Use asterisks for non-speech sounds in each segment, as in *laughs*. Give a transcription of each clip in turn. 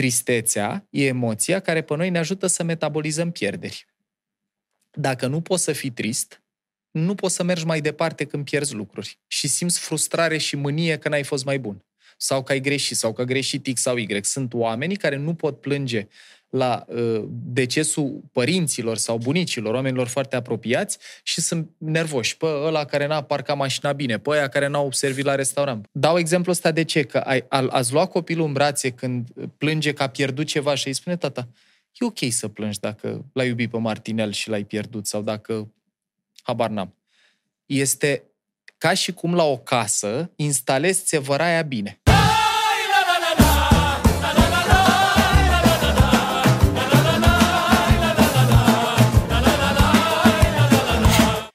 Tristețea e emoția care pe noi ne ajută să metabolizăm pierderi. Dacă nu poți să fii trist, nu poți să mergi mai departe când pierzi lucruri și simți frustrare și mânie că n-ai fost mai bun sau că ai greșit sau că a greșit X sau Y. Sunt oamenii care nu pot plânge la uh, decesul părinților sau bunicilor, oamenilor foarte apropiați și sunt nervoși. Pe ăla care n-a parcat mașina bine, pe ăia care n-au servit la restaurant. Dau exemplu ăsta de ce? Că ai, a, ați luat copilul în brațe când plânge că a pierdut ceva și îi spune tata, e ok să plângi dacă l-ai iubit pe Martinel și l-ai pierdut sau dacă habar n-am. Este ca și cum la o casă instalezi țevăraia bine.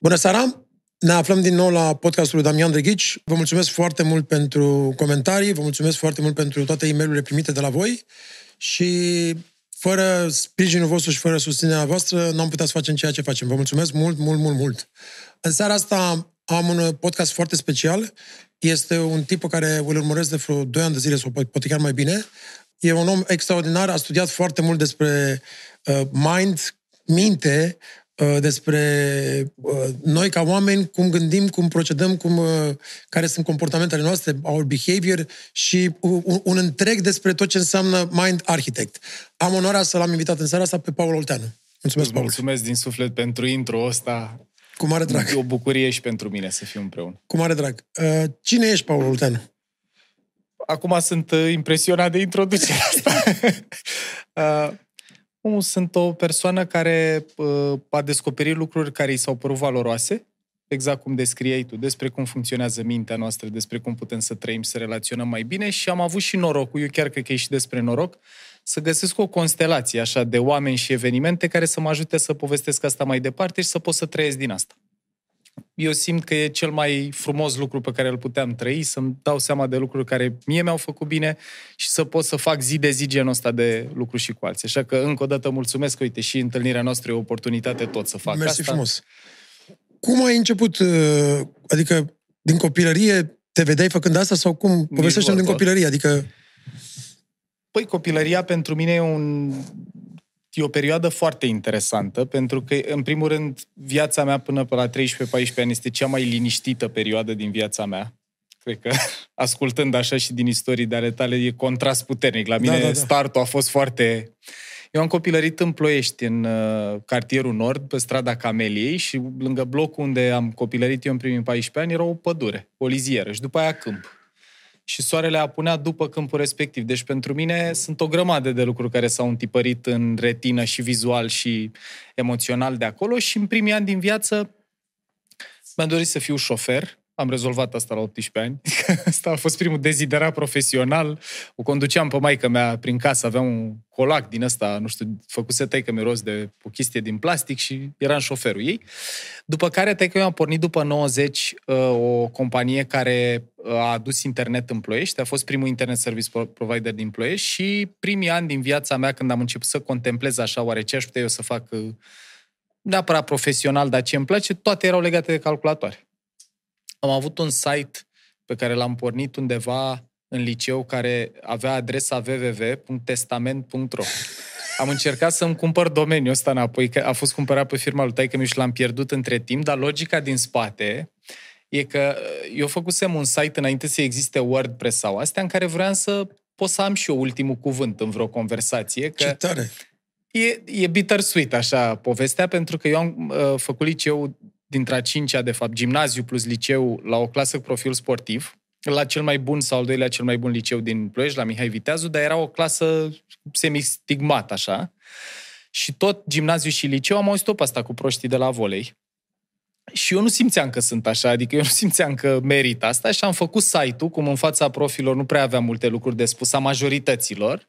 Bună seara! Ne aflăm din nou la podcastul lui Damian Dreghici. Vă mulțumesc foarte mult pentru comentarii, vă mulțumesc foarte mult pentru toate e mail primite de la voi și fără sprijinul vostru și fără susținerea voastră n-am putea să facem ceea ce facem. Vă mulțumesc mult, mult, mult, mult. În seara asta am un podcast foarte special. Este un tip pe care îl urmăresc de vreo 2 ani de zile, sau poate chiar mai bine. E un om extraordinar, a studiat foarte mult despre uh, mind, minte, Uh, despre uh, noi ca oameni, cum gândim, cum procedăm, cum, uh, care sunt comportamentele noastre, our behavior și un, un întreg despre tot ce înseamnă mind architect. Am onoarea să l-am invitat în seara asta pe Paul Olteanu. Mulțumesc, Paul. Mulțumesc din suflet pentru intro ăsta. Cu mare drag. E o bucurie și pentru mine să fiu împreună. Cu mare drag. Cine ești, Paul Olteanu? Acum sunt impresionat de introducerea asta. *laughs* Nu, sunt o persoană care uh, a descoperit lucruri care i s-au părut valoroase, exact cum descriei tu, despre cum funcționează mintea noastră, despre cum putem să trăim, să relaționăm mai bine și am avut și norocul, eu chiar cred că e și despre noroc, să găsesc o constelație așa de oameni și evenimente care să mă ajute să povestesc asta mai departe și să pot să trăiesc din asta eu simt că e cel mai frumos lucru pe care îl puteam trăi, să-mi dau seama de lucruri care mie mi-au făcut bine și să pot să fac zi de zi genul ăsta de lucruri și cu alții. Așa că încă o dată mulțumesc, uite, și întâlnirea noastră e o oportunitate tot să fac Mersi asta. frumos. Cum ai început, uh, adică din copilărie te vedeai făcând asta sau cum? povestește din copilărie, adică... Păi copilăria pentru mine e un e o perioadă foarte interesantă, pentru că, în primul rând, viața mea până pe la 13-14 ani este cea mai liniștită perioadă din viața mea. Cred că, *laughs* ascultând așa și din istorii de ale tale, e contrast puternic. La mine da, da, da. startul a fost foarte... Eu am copilărit în Ploiești, în uh, cartierul Nord, pe strada Cameliei și lângă blocul unde am copilărit eu în primii 14 ani era o pădure, o lizieră și după aia câmp și soarele apunea după câmpul respectiv. Deci pentru mine sunt o grămadă de lucruri care s-au întipărit în retină și vizual și emoțional de acolo și în primii ani din viață mi-am dorit să fiu șofer am rezolvat asta la 18 ani. *laughs* Asta a fost primul deziderat profesional. O conduceam pe maică mea prin casă, aveam un colac din ăsta, nu știu, făcuse taică mi rost de o chestie din plastic și eram șoferul ei. După care taică eu am pornit după 90 uh, o companie care uh, a adus internet în Ploiești, a fost primul internet service provider din Ploiești și primii ani din viața mea când am început să contemplez așa, oare ce aș putea eu să fac uh, neapărat profesional, dar ce îmi place, toate erau legate de calculatoare am avut un site pe care l-am pornit undeva în liceu care avea adresa www.testament.ro. Am încercat să-mi cumpăr domeniul ăsta înapoi, că a fost cumpărat pe firma lui taică și l-am pierdut între timp, dar logica din spate e că uh, eu făcusem un site înainte să existe WordPress sau astea, în care vreau să pot să am și eu ultimul cuvânt în vreo conversație. Că Ce tare! E, e bittersweet, așa, povestea, pentru că eu am uh, făcut liceu dintre a cincea, de fapt, gimnaziu plus liceu la o clasă cu profil sportiv, la cel mai bun sau al doilea cel mai bun liceu din Ploiești, la Mihai Viteazu, dar era o clasă semi-stigmat, așa. Și tot gimnaziu și liceu am auzit-o pe asta cu proștii de la volei. Și eu nu simțeam că sunt așa, adică eu nu *laughs* simțeam că merit asta și am făcut site-ul, cum în fața profilor nu prea aveam multe lucruri de spus a majorităților.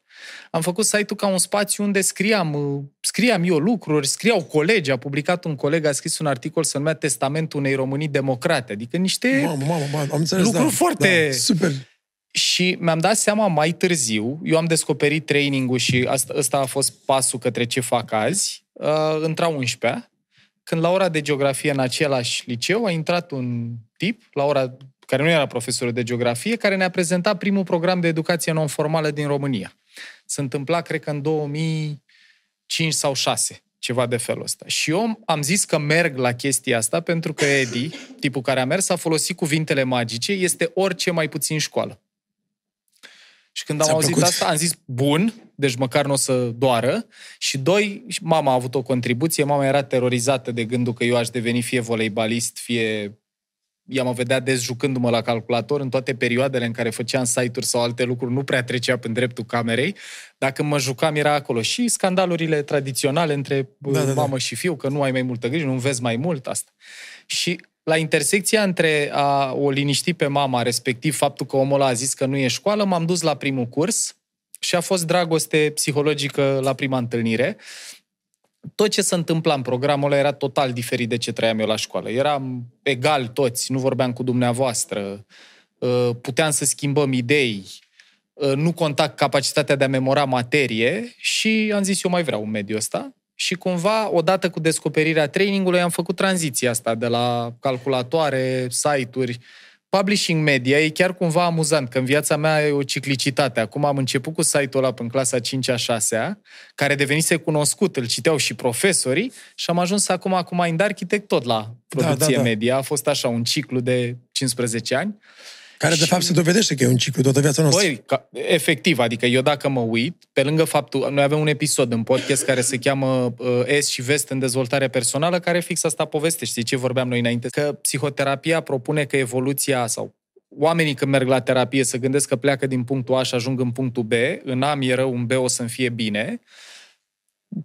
Am făcut site-ul ca un spațiu unde scriam, uh, scriam eu lucruri, scriau colegi, a publicat un coleg, a scris un articol să numea Testamentul unei Românii democrate, adică niște mamă, mamă, mamă, am înțeles, lucruri da, foarte... Da, super. Și mi-am dat seama mai târziu, eu am descoperit training-ul și asta, ăsta a fost pasul către ce fac azi, uh, între 11 când la ora de geografie în același liceu a intrat un tip, la ora care nu era profesor de geografie, care ne-a prezentat primul program de educație non-formală din România. Se întâmpla, cred că în 2005 sau 6, ceva de felul ăsta. Și eu am zis că merg la chestia asta pentru că Eddie, tipul care a mers, a folosit cuvintele magice, este orice mai puțin școală. Și când am Ți-a auzit plăcut? asta, am zis, bun, deci măcar nu o să doară. Și doi, mama a avut o contribuție, mama era terorizată de gândul că eu aș deveni fie voleibalist, fie ea mă vedea des jucându-mă la calculator în toate perioadele în care făceam site-uri sau alte lucruri, nu prea trecea în dreptul camerei. Dacă mă jucam, era acolo. Și scandalurile tradiționale între Da, da, da, da. mamă și fiu, că nu ai mai multă grijă, nu înveți mai mult asta. Și la intersecția între a o liniști pe mama, respectiv faptul că omul ăla a zis că nu e școală, m-am dus la primul curs și a fost dragoste psihologică la prima întâlnire. Tot ce se întâmpla în programul ăla era total diferit de ce trăiam eu la școală. Eram egal toți, nu vorbeam cu dumneavoastră, uh, puteam să schimbăm idei, uh, nu conta capacitatea de a memora materie și am zis eu mai vreau un mediu ăsta. Și cumva, odată cu descoperirea trainingului, am făcut tranziția asta de la calculatoare, site-uri, publishing media e chiar cumva amuzant, că în viața mea e o ciclicitate. Acum am început cu site-ul ăla în clasa 5-a, 6-a, care devenise cunoscut, îl citeau și profesorii și am ajuns acum cu Mind Architect tot la producție da, da. media. A fost așa un ciclu de 15 ani. Care, de Și- fapt, se dovedește că e un ciclu toată viața noastră. Păi, ca, efectiv, adică eu dacă mă uit, pe lângă faptul, noi avem un episod în podcast care se cheamă uh, S și Vest în dezvoltare personală, care fix asta povestește. Știi ce vorbeam noi înainte? Că psihoterapia propune că evoluția sau oamenii când merg la terapie să gândesc că pleacă din punctul A și ajung în punctul B, în A mi-e rău, în B o să-mi fie bine.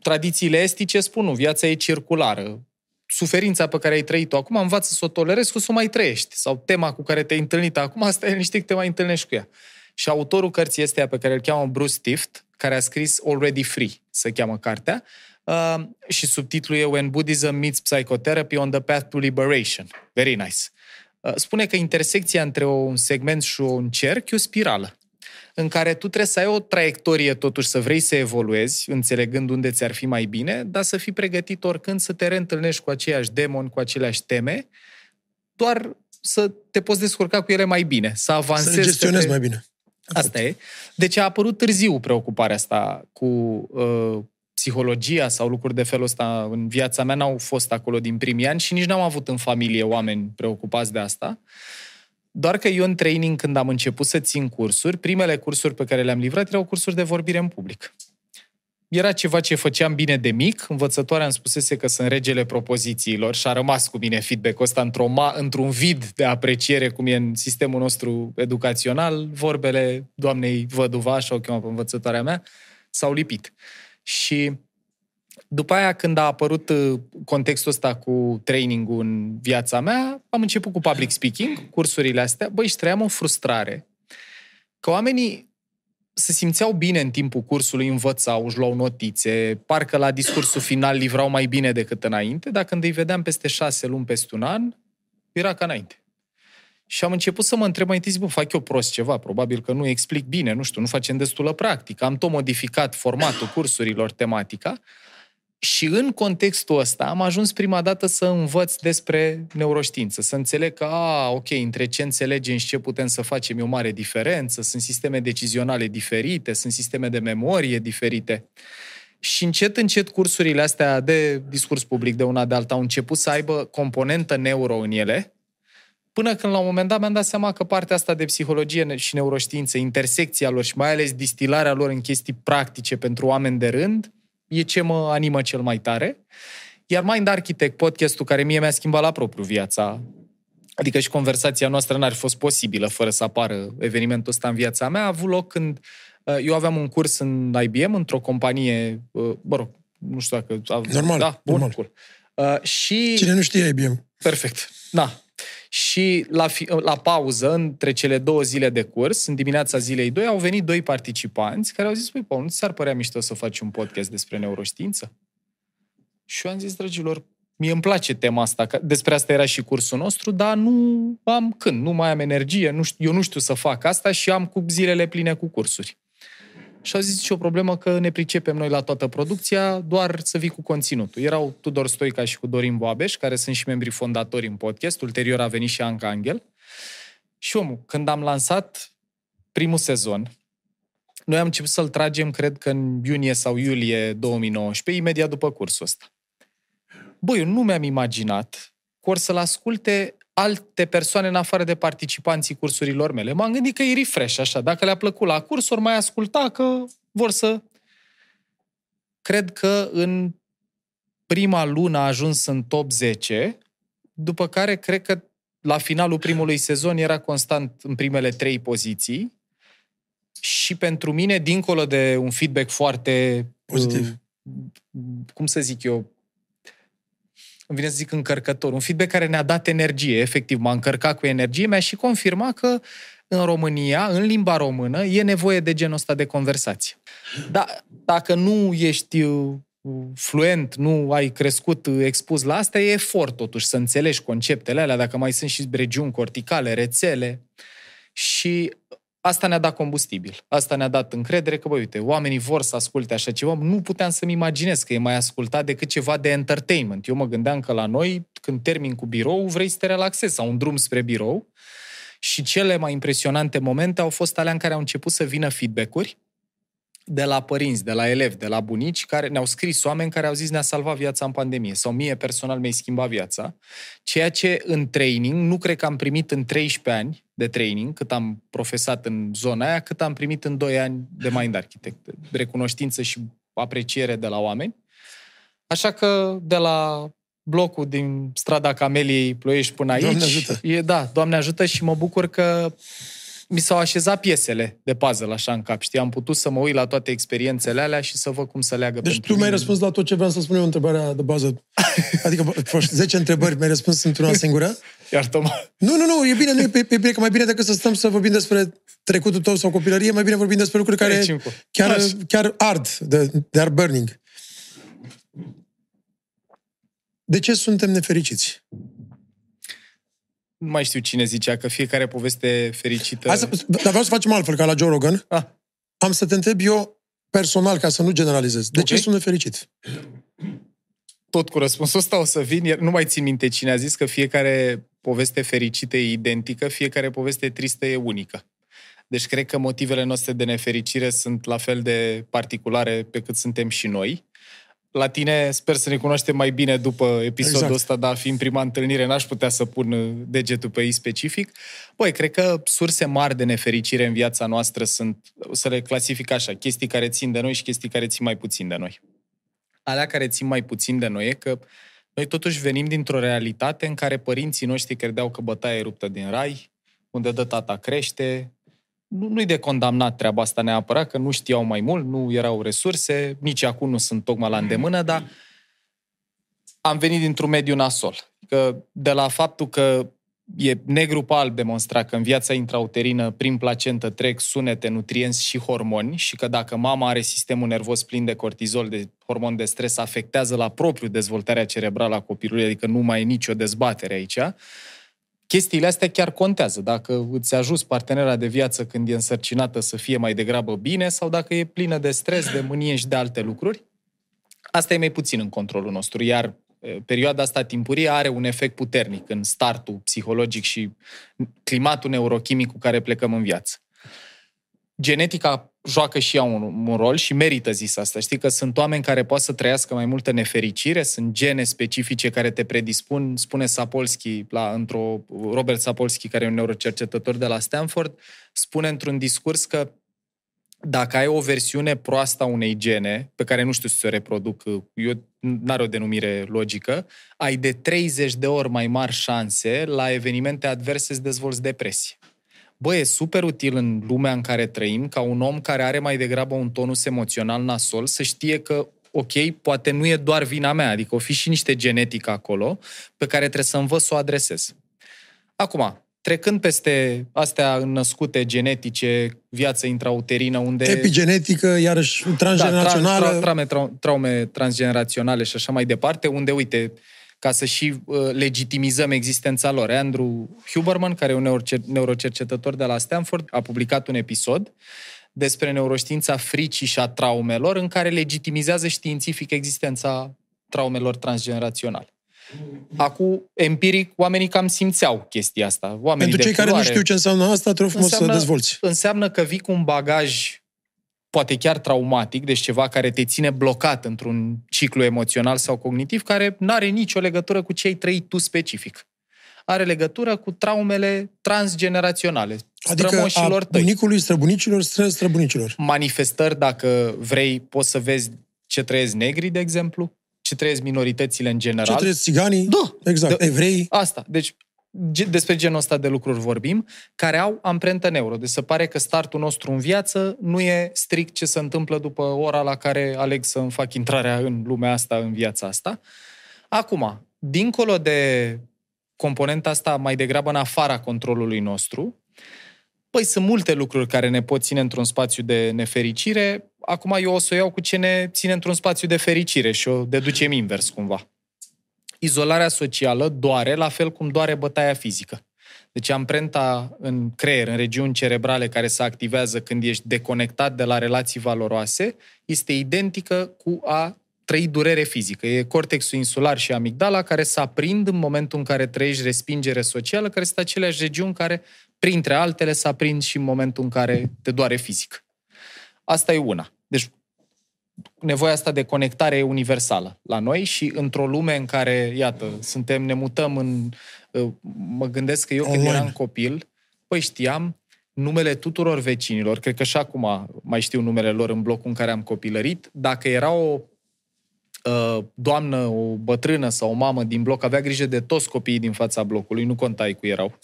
Tradițiile estice spun, nu, viața e circulară. Suferința pe care ai trăit-o acum, învață să o tolerezi, că să o mai trăiești. Sau tema cu care te-ai întâlnit acum, asta e niște că te mai întâlnești cu ea. Și autorul cărții este pe care îl cheamă Bruce Tift, care a scris Already Free, se cheamă cartea, uh, și subtitlul e When Buddhism Meets Psychotherapy on the Path to Liberation. Very nice. Uh, spune că intersecția între un segment și un cerc e o spirală în care tu trebuie să ai o traiectorie totuși, să vrei să evoluezi, înțelegând unde ți-ar fi mai bine, dar să fii pregătit oricând să te reîntâlnești cu aceiași demoni, cu aceleași teme, doar să te poți descurca cu ele mai bine, să avansezi. Să le gestionezi către- mai bine. Asta e. Deci a apărut târziu preocuparea asta cu uh, psihologia sau lucruri de felul ăsta în viața mea. N-au fost acolo din primii ani și nici n-am avut în familie oameni preocupați de asta. Doar că eu în training, când am început să țin cursuri, primele cursuri pe care le-am livrat erau cursuri de vorbire în public. Era ceva ce făceam bine de mic, învățătoarea îmi spusese că sunt regele propozițiilor și a rămas cu mine feedback-ul ăsta într-o ma- într-un vid de apreciere, cum e în sistemul nostru educațional, vorbele doamnei Văduvaș, așa o cheamă pe învățătoarea mea, s-au lipit. Și după aia, când a apărut uh, contextul ăsta cu training-ul în viața mea, am început cu public speaking, cursurile astea, băi, și trăiam o frustrare. Că oamenii se simțeau bine în timpul cursului, învățau, își luau notițe, parcă la discursul final livrau mai bine decât înainte, dar când îi vedeam peste șase luni, peste un an, era ca înainte. Și am început să mă întreb mai întâi, zi, bă, fac eu prost ceva, probabil că nu explic bine, nu știu, nu facem destulă practică. Am tot modificat formatul cursurilor, tematica, și în contextul ăsta am ajuns prima dată să învăț despre neuroștiință, să înțeleg că, a, ok, între ce înțelegem și ce putem să facem e o mare diferență, sunt sisteme decizionale diferite, sunt sisteme de memorie diferite. Și încet, încet, cursurile astea de discurs public de una de alta au început să aibă componentă neuro în ele, până când la un moment dat mi-am dat seama că partea asta de psihologie și neuroștiință, intersecția lor și mai ales distilarea lor în chestii practice pentru oameni de rând, e ce mă animă cel mai tare. Iar Mind Architect, podcastul care mie mi-a schimbat la propriu viața, adică și conversația noastră n-ar fi fost posibilă fără să apară evenimentul ăsta în viața mea, a avut loc când uh, eu aveam un curs în IBM, într-o companie, uh, mă rog, nu știu dacă... Normal, Da, bun, normal. cool. Uh, și... Cine nu știe IBM? Perfect. Da. Și la, fi, la pauză, între cele două zile de curs, în dimineața zilei 2, au venit doi participanți care au zis, păi, Paul, nu ți s-ar părea mișto să faci un podcast despre neuroștiință? Și eu am zis, dragilor, mie îmi place tema asta, că despre asta era și cursul nostru, dar nu am când, nu mai am energie, nu știu, eu nu știu să fac asta și am cu zilele pline cu cursuri. Și au zis și o problemă că ne pricepem noi la toată producția, doar să vii cu conținutul. Erau Tudor Stoica și cu Dorin Boabeș, care sunt și membrii fondatori în podcast. Ulterior a venit și Anca Angel. Și omul, când am lansat primul sezon, Noi am început să-l tragem, cred că în iunie sau iulie 2019, imediat după cursul ăsta. Băi, eu nu mi-am imaginat că or să-l asculte alte persoane în afară de participanții cursurilor mele. M-am gândit că e refresh, așa. Dacă le-a plăcut la curs, ori mai asculta că vor să... Cred că în prima lună a ajuns în top 10, după care cred că la finalul primului sezon era constant în primele trei poziții și pentru mine, dincolo de un feedback foarte... Pozitiv. Uh, cum să zic eu, îmi vine să zic încărcător, un feedback care ne-a dat energie, efectiv, m-a încărcat cu energie, mi-a și confirmat că în România, în limba română, e nevoie de genul ăsta de conversație. Da, dacă nu ești uh, fluent, nu ai crescut uh, expus la asta, e efort totuși să înțelegi conceptele alea, dacă mai sunt și regiuni corticale, rețele. Și asta ne-a dat combustibil. Asta ne-a dat încredere că, băi, uite, oamenii vor să asculte așa ceva. Nu puteam să-mi imaginez că e mai ascultat decât ceva de entertainment. Eu mă gândeam că la noi, când termin cu birou, vrei să te relaxezi sau un drum spre birou. Și cele mai impresionante momente au fost alea în care au început să vină feedback-uri de la părinți, de la elevi, de la bunici, care ne-au scris oameni care au zis ne-a salvat viața în pandemie sau mie personal mi-a schimbat viața, ceea ce în training, nu cred că am primit în 13 ani de training, cât am profesat în zona aia, cât am primit în 2 ani de Mind Architect, recunoștință și apreciere de la oameni. Așa că de la blocul din strada Cameliei Ploiești până aici. Doamne ajută! E, da, Doamne ajută și mă bucur că mi s-au așezat piesele de puzzle așa în cap, știi? Am putut să mă uit la toate experiențele alea și să văd cum să leagă Deci pentru tu mi-ai mine. răspuns la tot ce vreau să spun eu întrebarea de bază. *laughs* Adică fost 10 întrebări, mi-ai răspuns într-una singură. Iartă-mă. Nu, nu, nu, e bine, nu e, e bine, că mai bine decât să stăm să vorbim despre trecutul tău sau copilărie, mai bine vorbim despre lucruri care Treci încă. chiar, Așa. chiar ard, de, de are burning. De ce suntem nefericiți? Nu mai știu cine zicea că fiecare poveste fericită... Hai să, dar vreau să facem altfel, ca la Joe Rogan. Ah, Am să te întreb eu personal, ca să nu generalizez. De ce Ok. sunt nefericit? tot cu răspunsul ăsta o să vin, iar nu mai țin minte cine a zis că fiecare poveste fericită e identică, fiecare poveste tristă e unică. Deci cred că motivele noastre de nefericire sunt la fel de particulare pe cât suntem și noi. La tine sper să ne cunoaștem mai bine după episodul Exact. ăsta, dar fiind prima întâlnire, n-aș putea să pun uh, degetul pe ei specific. Băi, cred că surse mari de nefericire în viața noastră sunt, o să le clasific așa, chestii care țin de noi și chestii care țin mai puțin de noi alea care țin mai puțin de noi e că noi totuși venim dintr-o realitate în care părinții noștri credeau că bătaia e ruptă din rai, unde dă tata crește. Nu, nu-i de condamnat treaba asta neapărat, că nu știau mai mult, nu erau resurse, nici acum nu sunt tocmai la îndemână, dar am venit dintr-un mediu nasol. Că de la faptul că e negru pe alb demonstrat că în viața intrauterină, prin placentă, trec sunete, nutrienți și hormoni și că dacă mama are sistemul nervos plin de cortizol, de hormon de stres, afectează la propriu dezvoltarea cerebrală a copilului, adică nu mai e nicio dezbatere aici, chestiile astea chiar contează. Dacă îți ajuți partenera de viață când e însărcinată să fie mai degrabă bine sau dacă e plină de stres, de mânie și de alte lucruri, asta e mai puțin în controlul nostru, iar e, perioada asta timpurie are un efect puternic în startul psihologic și climatul neurochimic cu care plecăm în viață. Genetica joacă și ea un, un rol și merită zis asta. Știi că sunt oameni care pot să trăiască mai multă nefericire, sunt gene specifice care te predispun, spune Sapolsky, la, într-o, Robert Sapolsky, care e un neurocercetător de la Stanford, spune într-un discurs că dacă ai o versiune proastă a unei gene, pe care nu știu să o reproduc, eu n-are o denumire logică, ai de 30 de ori mai mari șanse la evenimente adverse să dezvolți depresie. Bă, e super util în lumea în care trăim ca un om care are mai degrabă un tonus emoțional nasol să știe că ok, poate nu e doar vina mea, adică o fi și niște genetică acolo pe care trebuie să învăț să o adresez. Acum, trecând peste astea născute genetice, viață intrauterină, unde... Epigenetică, iarăși Da, transgenerațională. tra- tra- traume, trau- traume transgeneraționale și așa mai departe, unde, uite, ca să și uh, legitimizăm existența lor. Andrew Huberman, care e un neurocer- neurocercetător de la Stanford, a publicat un episod despre neuroștiința fricii și a traumelor, în care legitimizează științific existența traumelor transgeneraționale. Acum, empiric, oamenii cam simțeau chestia asta. Oamenii Pentru de cei care nu culoare. știu ce înseamnă asta, te rog frumos să Înseamnă- dezvolți. Înseamnă că vii cu un bagaj poate chiar traumatic, deci ceva care te ține blocat într-un ciclu emoțional sau cognitiv, care nu are nicio legătură cu ce ai trăit tu specific. Are legătură cu traumele transgeneraționale, Adică a bunicului, străbunicilor, stră, străbunicilor. Manifestări, dacă vrei, poți să vezi ce trăiesc negri, de exemplu, ce trăiesc minoritățile în general. Ce trăiesc țiganii, da. exact, de, evrei. Asta, deci despre genul ăsta de lucruri vorbim, care au amprentă neuro. Deci se pare că startul nostru în viață nu e strict ce se întâmplă după ora la care aleg să-mi fac intrarea în lumea asta, în viața asta. Acum, dincolo de componenta asta mai degrabă în afara controlului nostru, Păi sunt multe lucruri care ne pot ține într-un spațiu de nefericire. Acum eu o să o iau cu ce ne ține într-un spațiu de fericire și o deducem invers cumva. Izolarea socială doare la fel cum doare bătaia fizică. Deci amprenta în creier, în regiuni cerebrale care se activează când ești deconectat de la relații valoroase, este identică cu a trăi durere fizică. E cortexul insular și amigdala care se aprind în momentul în care trăiești respingere socială, care sunt aceleași regiuni care printre altele, să aprind și în momentul în care te doare fizic. Asta e una. Deci, nevoia asta de conectare e universală la noi și într-o lume în care, iată, suntem, ne mutăm în... Uh, mă gândesc că eu când eram copil, păi știam numele tuturor vecinilor, cred că și acum mai știu numele lor în blocul în care am copilărit, dacă era o uh, doamnă, o bătrână sau o mamă din bloc, avea grijă de toți copiii din fața blocului, nu contai cu erau.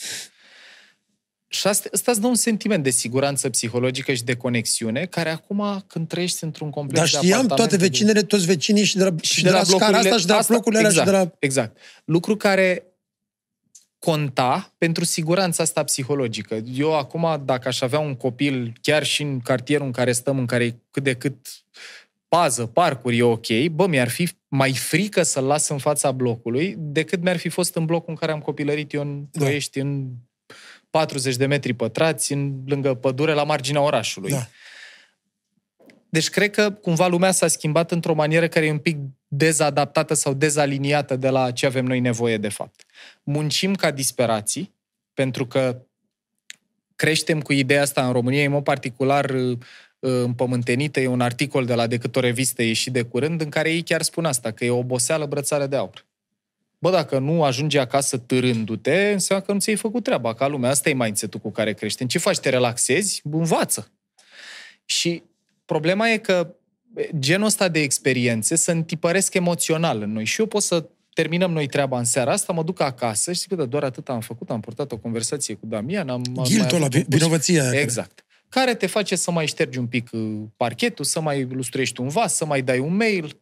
Și asta, asta îți dă un sentiment de siguranță psihologică și de conexiune, care acum, când trăiești într-un complex Dar știam de toate vecinele, toți vecinii și de la, și, și de, de la, la scara asta și de la asta, blocurile exact, și de la... Exact. Lucru care conta pentru siguranța asta psihologică. Eu acum, dacă aș avea un copil, chiar și în cartierul în care stăm, în care e cât de cât pază, parcuri, e ok, bă, mi-ar fi mai frică să-l las în fața blocului decât mi-ar fi fost în blocul în care am copilărit eu în da. Ploiești, în 40 de metri pătrați în, lângă pădure la marginea orașului. Da. Deci cred că cumva lumea s-a schimbat într-o manieră care e un pic dezadaptată sau dezaliniată de la ce avem noi nevoie de fapt. Muncim ca disperații, pentru că creștem cu ideea asta în România, în mod particular uh, împământenită, e un articol de la decât o revistă ieșit de curând, în care ei chiar spun asta, că e o oboseală brățare de aur. Bă, dacă nu ajungi acasă târându-te, înseamnă că nu ți-ai făcut treaba ca lumea. Asta e mindset cu care crești. În ce faci? Te relaxezi? Învață. Și problema e că genul ăsta de experiențe se întipăresc emoțional în noi. Și eu pot să terminăm noi treaba în seara asta, mă duc acasă și zic, că doar atât am făcut, am purtat o conversație cu Damian, am... Ghiltul la vinovăția. Exact. Care te face să mai ștergi un pic uh, parchetul, să mai lustruiești un vas, să mai dai un mail.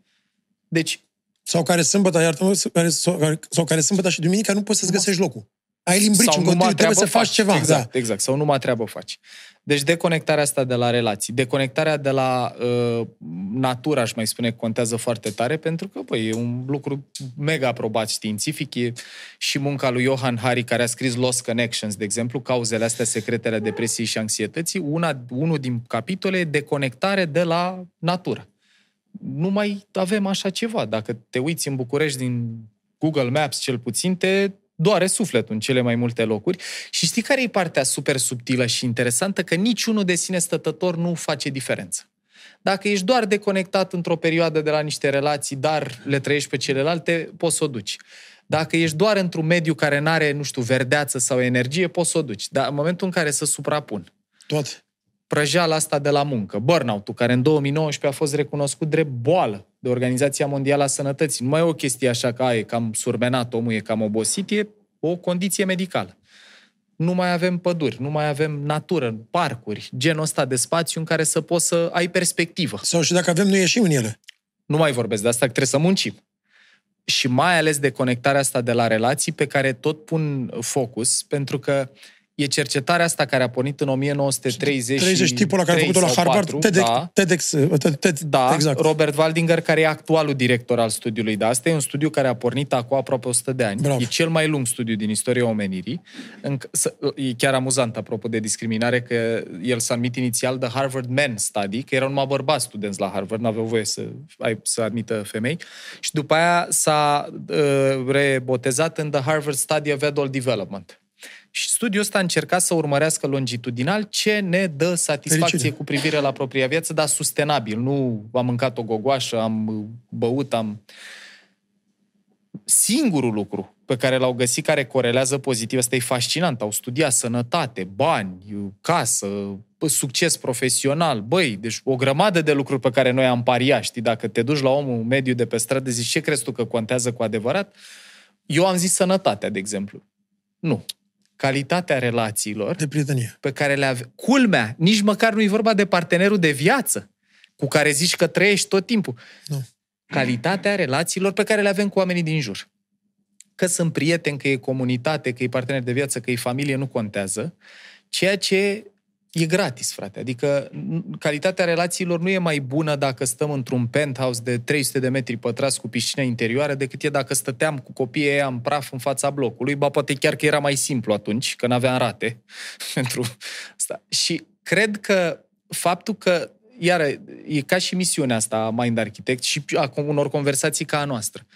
Deci, sau care sâmbătă, iartă care, sau, care, sau care sâmbătă și duminica nu poți să-ți găsești locul. Ai limbrici în continuu, trebuie să faci, faci ceva. Exact, da. exact. Sau numai treabă faci. Deci deconectarea asta de la relații, deconectarea de la uh, natură, aș mai spune, contează foarte tare, pentru că, băi, e un lucru mega aprobat științific. E și munca lui Johan Hari, care a scris Lost Connections, de exemplu, cauzele astea secretele depresiei și anxietății. Una, unul din capitole e deconectare de la natură nu mai avem așa ceva. Dacă te uiți în București din Google Maps, cel puțin, te doare sufletul în cele mai multe locuri. Și știi care e partea super subtilă și interesantă? Că niciunul de sine stătător nu face diferență. Dacă ești doar deconectat într-o perioadă de la niște relații, dar le trăiești pe celelalte, poți să o duci. Dacă ești doar într-un mediu care nu are, nu știu, verdeață sau energie, poți să o duci. Dar în momentul în care se suprapun toate prăjeala asta de la muncă, burnout-ul, care în 2019 a fost recunoscut drept boală de Organizația Mondială a Sănătății. Nu mai e o chestie așa că e cam surmenat, omul e cam obosit, e o condiție medicală. Nu mai avem păduri, nu mai avem natură, parcuri, genul ăsta de spațiu în care să poți să ai perspectivă. Sau și dacă avem, nu ieșim în ele. Nu mai vorbesc de asta, că trebuie să muncim. Și mai ales de conectarea asta de la relații pe care tot pun focus, pentru că uh, e cercetarea asta care a pornit în 1930 30 tipul la care a făcut-o la Harvard, 4, TEDx, da, TEDx, TED, da, exact. Robert Waldinger, care e actualul director al studiului, da, asta e un studiu care a pornit acum aproape 100 de ani. Bravo. E cel mai lung studiu din istoria omenirii. E chiar amuzant, apropo de discriminare, că el s-a numit inițial The Harvard Men Study, că erau numai bărbați studenți la Harvard, nu aveau voie să, să admită femei. Și după aia s-a uh, rebotezat în The Harvard Study of Adult Development Și studiul ăsta a încercat să urmărească longitudinal ce ne dă satisfacție Fericire. cu privire la propria viață, dar sustenabil. Nu am mâncat o gogoașă, am băut, am... Singurul lucru pe care l-au găsit care corelează pozitiv, ăsta e fascinant, au studiat sănătate, bani, casă, bă, succes profesional, băi, deci o grămadă de lucruri pe care noi am pariat, știi, dacă te duci la omul mediu de pe stradă, zici ce crezi tu că contează cu adevărat? Eu am zis sănătatea, de exemplu. Nu. Calitatea relațiilor De prietenie. pe care le avem. Culmea, nici măcar nu e vorba de partenerul de viață cu care zici că trăiești tot timpul. Nu. Calitatea relațiilor pe care le avem cu oamenii din jur. Că sunt prieteni, că e comunitate, că e partener de viață, că e familie, nu contează. Ceea ce e gratis, frate. Adică n- calitatea relațiilor nu e mai bună dacă stăm într-un penthouse de 300 de metri pătrați cu piscină interioară decât e dacă stăteam cu copiii ăia în praf în fața blocului. Ba, poate chiar că era mai simplu atunci, că n-aveam rate *laughs* pentru asta. Și cred că faptul că, iară, e ca și misiunea asta a Mind Architect și a unor conversații ca a noastră.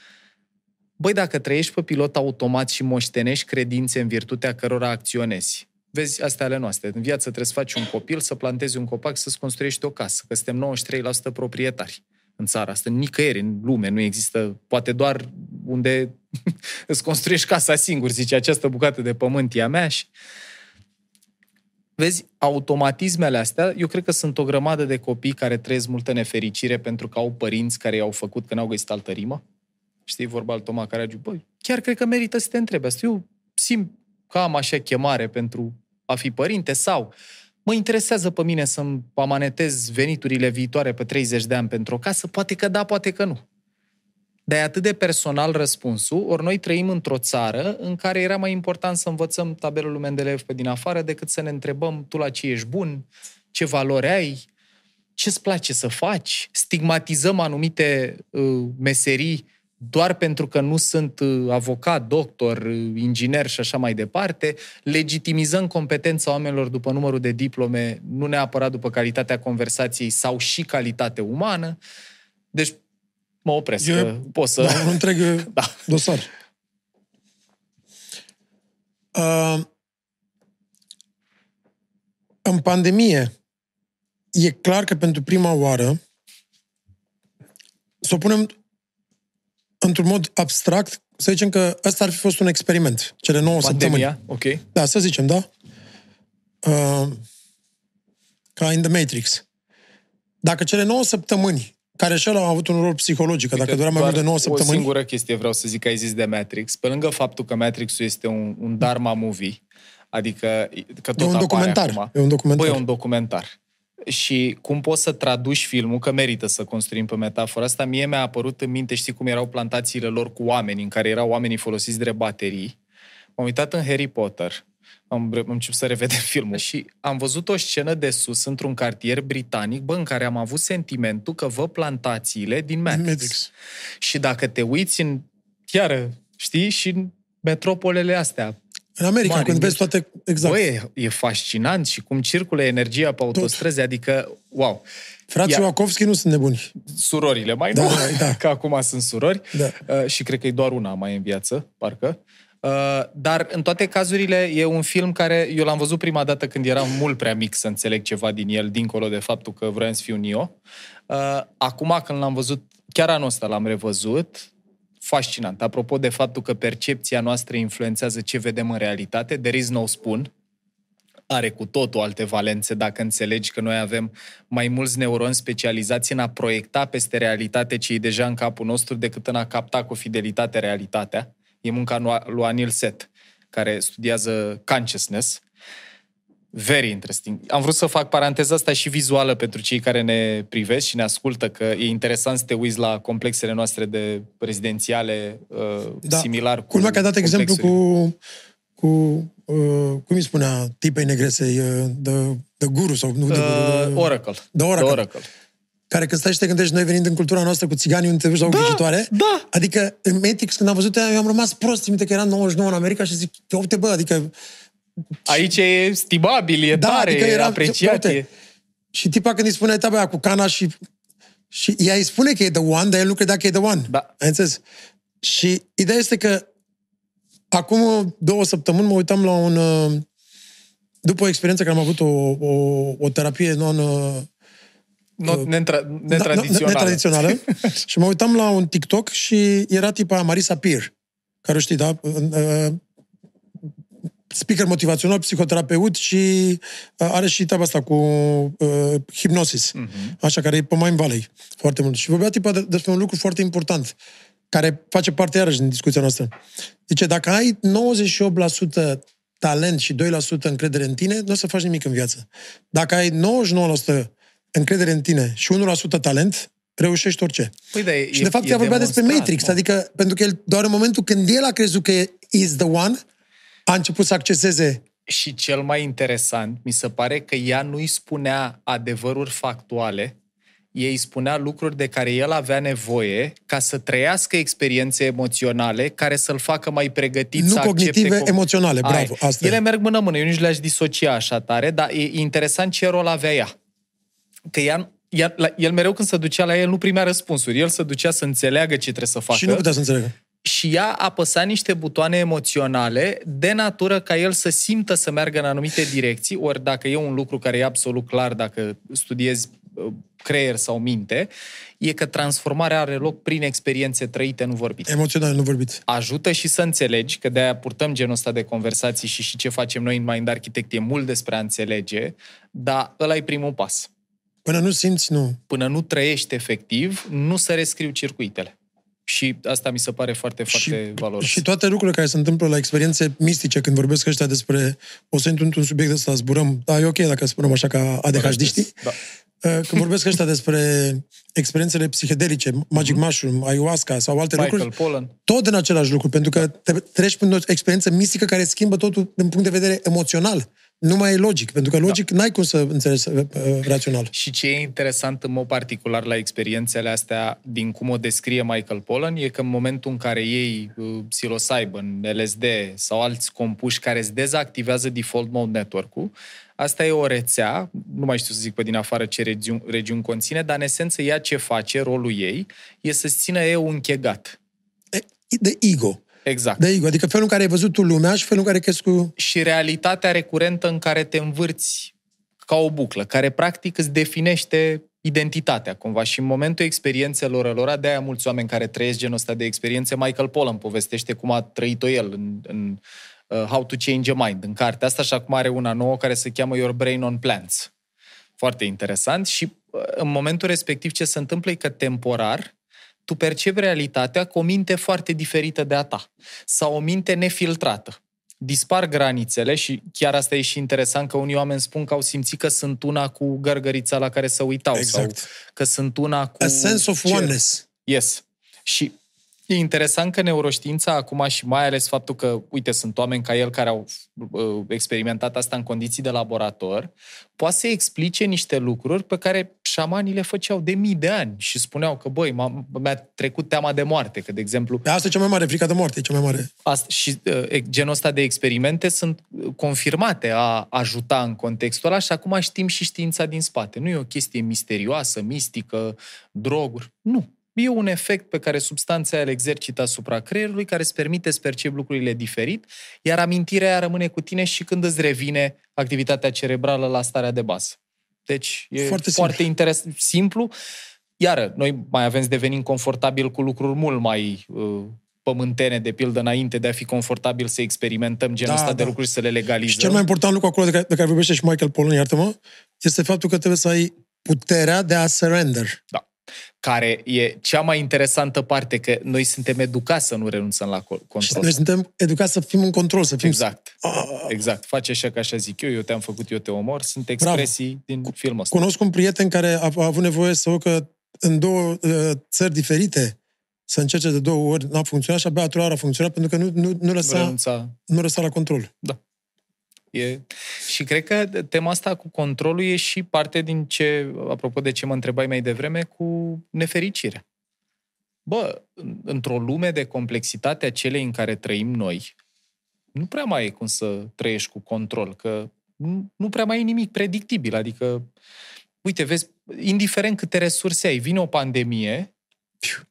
Băi, dacă trăiești pe pilot automat și moștenești credințe în virtutea cărora acționezi, vezi, astea ale noastre. În viață trebuie să faci un copil, să plantezi un copac, să-ți construiești o casă, că suntem 93% proprietari în țara asta. Nicăieri în lume nu există, poate doar unde *laughs* îți construiești casa singur, zice, această bucată de pământ e a mea și... Vezi, automatismele astea, eu cred că sunt o grămadă de copii care trăiesc multă nefericire pentru că au părinți care i-au făcut că n-au găsit altă rimă. Știi, vorba al Toma Caragiu, băi, chiar cred că merită să te întrebi asta. Eu simt că am așa chemare pentru a fi părinte sau mă interesează pe mine să-mi amanetez veniturile viitoare pe 30 de ani pentru o casă, poate că da, poate că nu. Dar e atât de personal răspunsul, ori noi trăim într-o țară în care era mai important să învățăm tabelul Mendeleev pe din afară decât să ne întrebăm tu la ce ești bun, ce valori ai, ce-ți place să faci, stigmatizăm anumite uh, meserii doar pentru că nu sunt uh, avocat, doctor, uh, inginer și așa mai departe, legitimizăm competența oamenilor după numărul de diplome, nu neapărat după calitatea conversației sau și calitate umană. Deci mă opresc, Eu- că pot să... Da, un întreg Da. *laughs* da. dosar. Uh, în pandemie, e clar că pentru prima oară, să o punem într-un mod abstract, să zicem că ăsta ar fi fost un experiment, cele 9 săptămâni. Pandemia, ok. Da, să zicem, da? Uh, ca in The Matrix. Dacă cele 9 săptămâni, care și ăla au avut un rol psihologic, că dacă dura mai mult de 9 O săptămâni, singură chestie vreau să zic că ai zis de Matrix. Pe lângă faptul că Matrix-ul este un, un Dharma movie, adică că tot e un apare documentar. Acum. E un documentar. Băi, e un documentar. Și cum poți să traduci filmul, că merită să construim pe metafora asta, mie mi-a apărut în minte, știi cum erau plantațiile lor cu oameni, în care erau oamenii folosiți de baterii. M-am uitat în Harry Potter, am, am început să revedem *laughs* filmul și am văzut o scenă de sus, într-un cartier britanic, bă, în care am avut sentimentul că văd plantațiile din Matrix. Matrix. Și dacă te uiți în, chiar, știi, și în metropolele astea, În America, Mari, când vezi deci- toate... Exact. Bă, e, e fascinant și cum circulă energia pe autostrăzi, adică, wow. Frații Ia- Wachowski nu sunt nebuni. Surorile mai Da, nu, da. *laughs* că acum sunt surori Da. uh, și cred că e doar una mai în viață, parcă. Uh, dar în toate cazurile e un film care eu l-am văzut prima dată când eram mult prea mic să înțeleg ceva din el, dincolo de faptul că vreau să fiu Neo. Uh, acum când l-am văzut, chiar anul ăsta l-am revăzut, fascinant. Apropo de faptul că percepția noastră influențează ce vedem în realitate, there is no spoon, are cu totul alte valențe dacă înțelegi că noi avem mai mulți neuroni specializați în a proiecta peste realitate ce e deja în capul nostru decât în a capta cu fidelitate realitatea. E munca lui- lui Anil Set, care studiază consciousness. Very interesting. Am vrut să fac paranteza asta și vizuală pentru cei care ne privesc și ne ascultă, că e interesant să te uiți la complexele noastre de rezidențiale uh, Da. similar cu Culmea că ai dat exemplu complexurile. cu, cu uh, cum îi spunea tipei negresei, uh, the, the guru sau nu, the, Uh, guru, Oracle. The Oracle. The Oracle. care când stai și te gândești, noi venind în cultura noastră cu țiganii unde te duci la o ghicitoare, da. adică în Matrix când am văzut ea, eu am rămas prost, țin minte că eram 99 în America și zic, uite bă, adică Aici e stimabil, e Da, tare, adică e era- apreciat. uite, E... Și tipa când îi spune tabă aia cu cana și... Și ea îi spune că e the one, dar el nu credea că e the one. Da. Ai înțeles? Și ideea este că acum două săptămâni mă uitam la un... uh, După o experiență care am avut o, o, o terapie non... uh, Not, netra, da, netradițională. netradițională. *laughs* și mă uitam la un TikTok și era tipa Marisa Peer, care o știi, da? Uh, speaker motivațional, psihoterapeut și uh, are și treaba asta cu uh, hipnosis, Mhm. așa, care e pe Mind Valley foarte mult. Și vorbea tipa de, despre un lucru foarte important, care face parte iarăși din discuția noastră. Zice, dacă ai 98% talent și 2% încredere în tine, nu o să faci nimic în viață. Dacă ai 99% încredere în tine și 1% talent, reușești orice. Păi, da, e, Și de fapt ea vorbea despre demonstrat, Matrix, mă. adică pentru că el, doar în momentul când el a crezut că is the one, a început să acceseze Și cel mai interesant, mi se pare că ea nu îi spunea adevăruri factuale, ei spunea lucruri de care el avea nevoie ca să trăiască experiențe emoționale care să-l facă mai pregătit nu să cognitive, accepte... emoționale, Aia bravo, e. asta Ele e. merg mână-mână, eu nici nu le-aș disocia așa tare, dar e interesant ce rol avea ea. Că ea, ea, la, el mereu când se ducea la el nu primea răspunsuri. El se ducea să înțeleagă ce trebuie să facă Și nu putea să înțelegă. Și ea apăsa niște butoane emoționale de natură ca el să simtă să meargă în anumite direcții, ori dacă e un lucru care e absolut clar dacă studiezi uh, creier sau minte, e că transformarea are loc prin experiențe trăite, nu vorbite. Emoțional, nu vorbit. Ajută și să înțelegi, că de-aia purtăm genul ăsta de conversații și și ce facem noi în Mind Architect e mult despre a înțelege, dar ăla e primul pas. Până nu simți, nu. Până nu trăiești efectiv, nu să rescriu circuitele. Și asta mi se pare foarte, foarte valoros. și toate lucrurile care se întâmplă la experiențe mistice, când vorbesc ăștia despre... O să intru într-un subiect ăsta, zburăm, da, e ok dacă spunem așa ca ADHD, știi? Da. Uh, Când vorbesc ăștia despre experiențele psihedelice, Magic Mushroom, Ayahuasca sau alte Michael lucruri, Pollan. tot în același lucru, pentru că te treci prin o experiență mistică care schimbă totul din punct de vedere emoțional. Nu mai e logic, pentru că logic da. n-ai cum să înțelegi uh, rațional. Și ce e interesant în mod particular la experiențele astea, din cum o descrie Michael Pollan, e că în momentul în care ei uh, psilocybin, LSD sau alți compuși care îți dezactivează default mode network-ul, asta e o rețea, nu mai știu să zic pe din afară ce regiuni, regiuni conține, dar în esență ea ce face, rolul ei, e să-ți țină eu închegat. E- De ego. Exact. De ego. Adică felul în care ai văzut tu lumea și felul în care crezi cu... și realitatea recurentă în care te învârți ca o buclă, care practic îți definește identitatea cumva și în momentul experiențelor lor, de aia mulți oameni care trăiesc genul ăsta de experiențe, Michael Pollan povestește cum a trăit-o el în, în uh, How to Change a Mind, în cartea asta și acum are una nouă care se cheamă Your Brain on Plants. Foarte interesant și uh, în momentul respectiv ce se întâmplă e că temporar tu percepi realitatea cu o minte foarte diferită de a ta sau o minte nefiltrată. Dispar granițele și chiar asta e și interesant că unii oameni spun că au simțit că sunt una cu gărgărița la care se uitau Exact. sau că sunt una cu... A sense of cer. oneness. Yes. Și e interesant că neuroștiința acum și mai ales faptul că, uite, sunt oameni ca el care au uh, experimentat asta în condiții de laborator, poate să explice niște lucruri pe care șamanii le făceau de mii de ani și spuneau că, băi, m-a, mi-a trecut teama de moarte, că, de exemplu, Asta e cea mai mare, frica de moarte, e cea mai mare. Asta, și uh, genul ăsta de experimente sunt uh, confirmate a ajuta în contextul ăla și acum știm și știința din spate. Nu e o chestie misterioasă, mistică, droguri. Nu. E un efect pe care substanța aia îl exercită asupra creierului, care îți permite să percepi lucrurile diferit, iar amintirea aia rămâne cu tine și când îți revine activitatea cerebrală la starea de bază. Deci e Foarte foarte, simplu. foarte interes- simplu. Iară, noi mai avem să devenim confortabil cu lucruri mult mai uh, pământene, de pildă, înainte de a fi confortabil să experimentăm genul Da, ăsta de da. lucruri, să le legalizăm. Și cel mai important lucru acolo de care, de care vorbește și Michael Pollan, iartă-mă, este faptul că trebuie să ai puterea de a surrender. Da. Care e cea mai interesantă parte, că noi suntem educați să nu renunțăm la co- Și control. noi suntem educați să fim în control, să fim... Exact. Ah. Exact. Face așa ca așa zic eu, eu te-am făcut, eu te omor. Sunt expresii din filmul ăsta. Cunosc un prieten care a, a avut nevoie să ducă în două uh, țări diferite să încerce de două ori, n-a funcționat și abia a treia oară a funcționat pentru că nu, nu, nu, Nu lăsa, renunța nu lăsa la control. E... Și cred că tema asta cu controlul e și parte din ce, apropo de ce mă întrebai mai devreme, cu nefericirea. Bă, în- într-o lume de complexitate a celei în care trăim noi, nu prea mai e cum să trăiești cu control, că nu, nu prea mai e nimic predictibil. Adică, uite, vezi, indiferent câte resurse ai, vine o pandemie,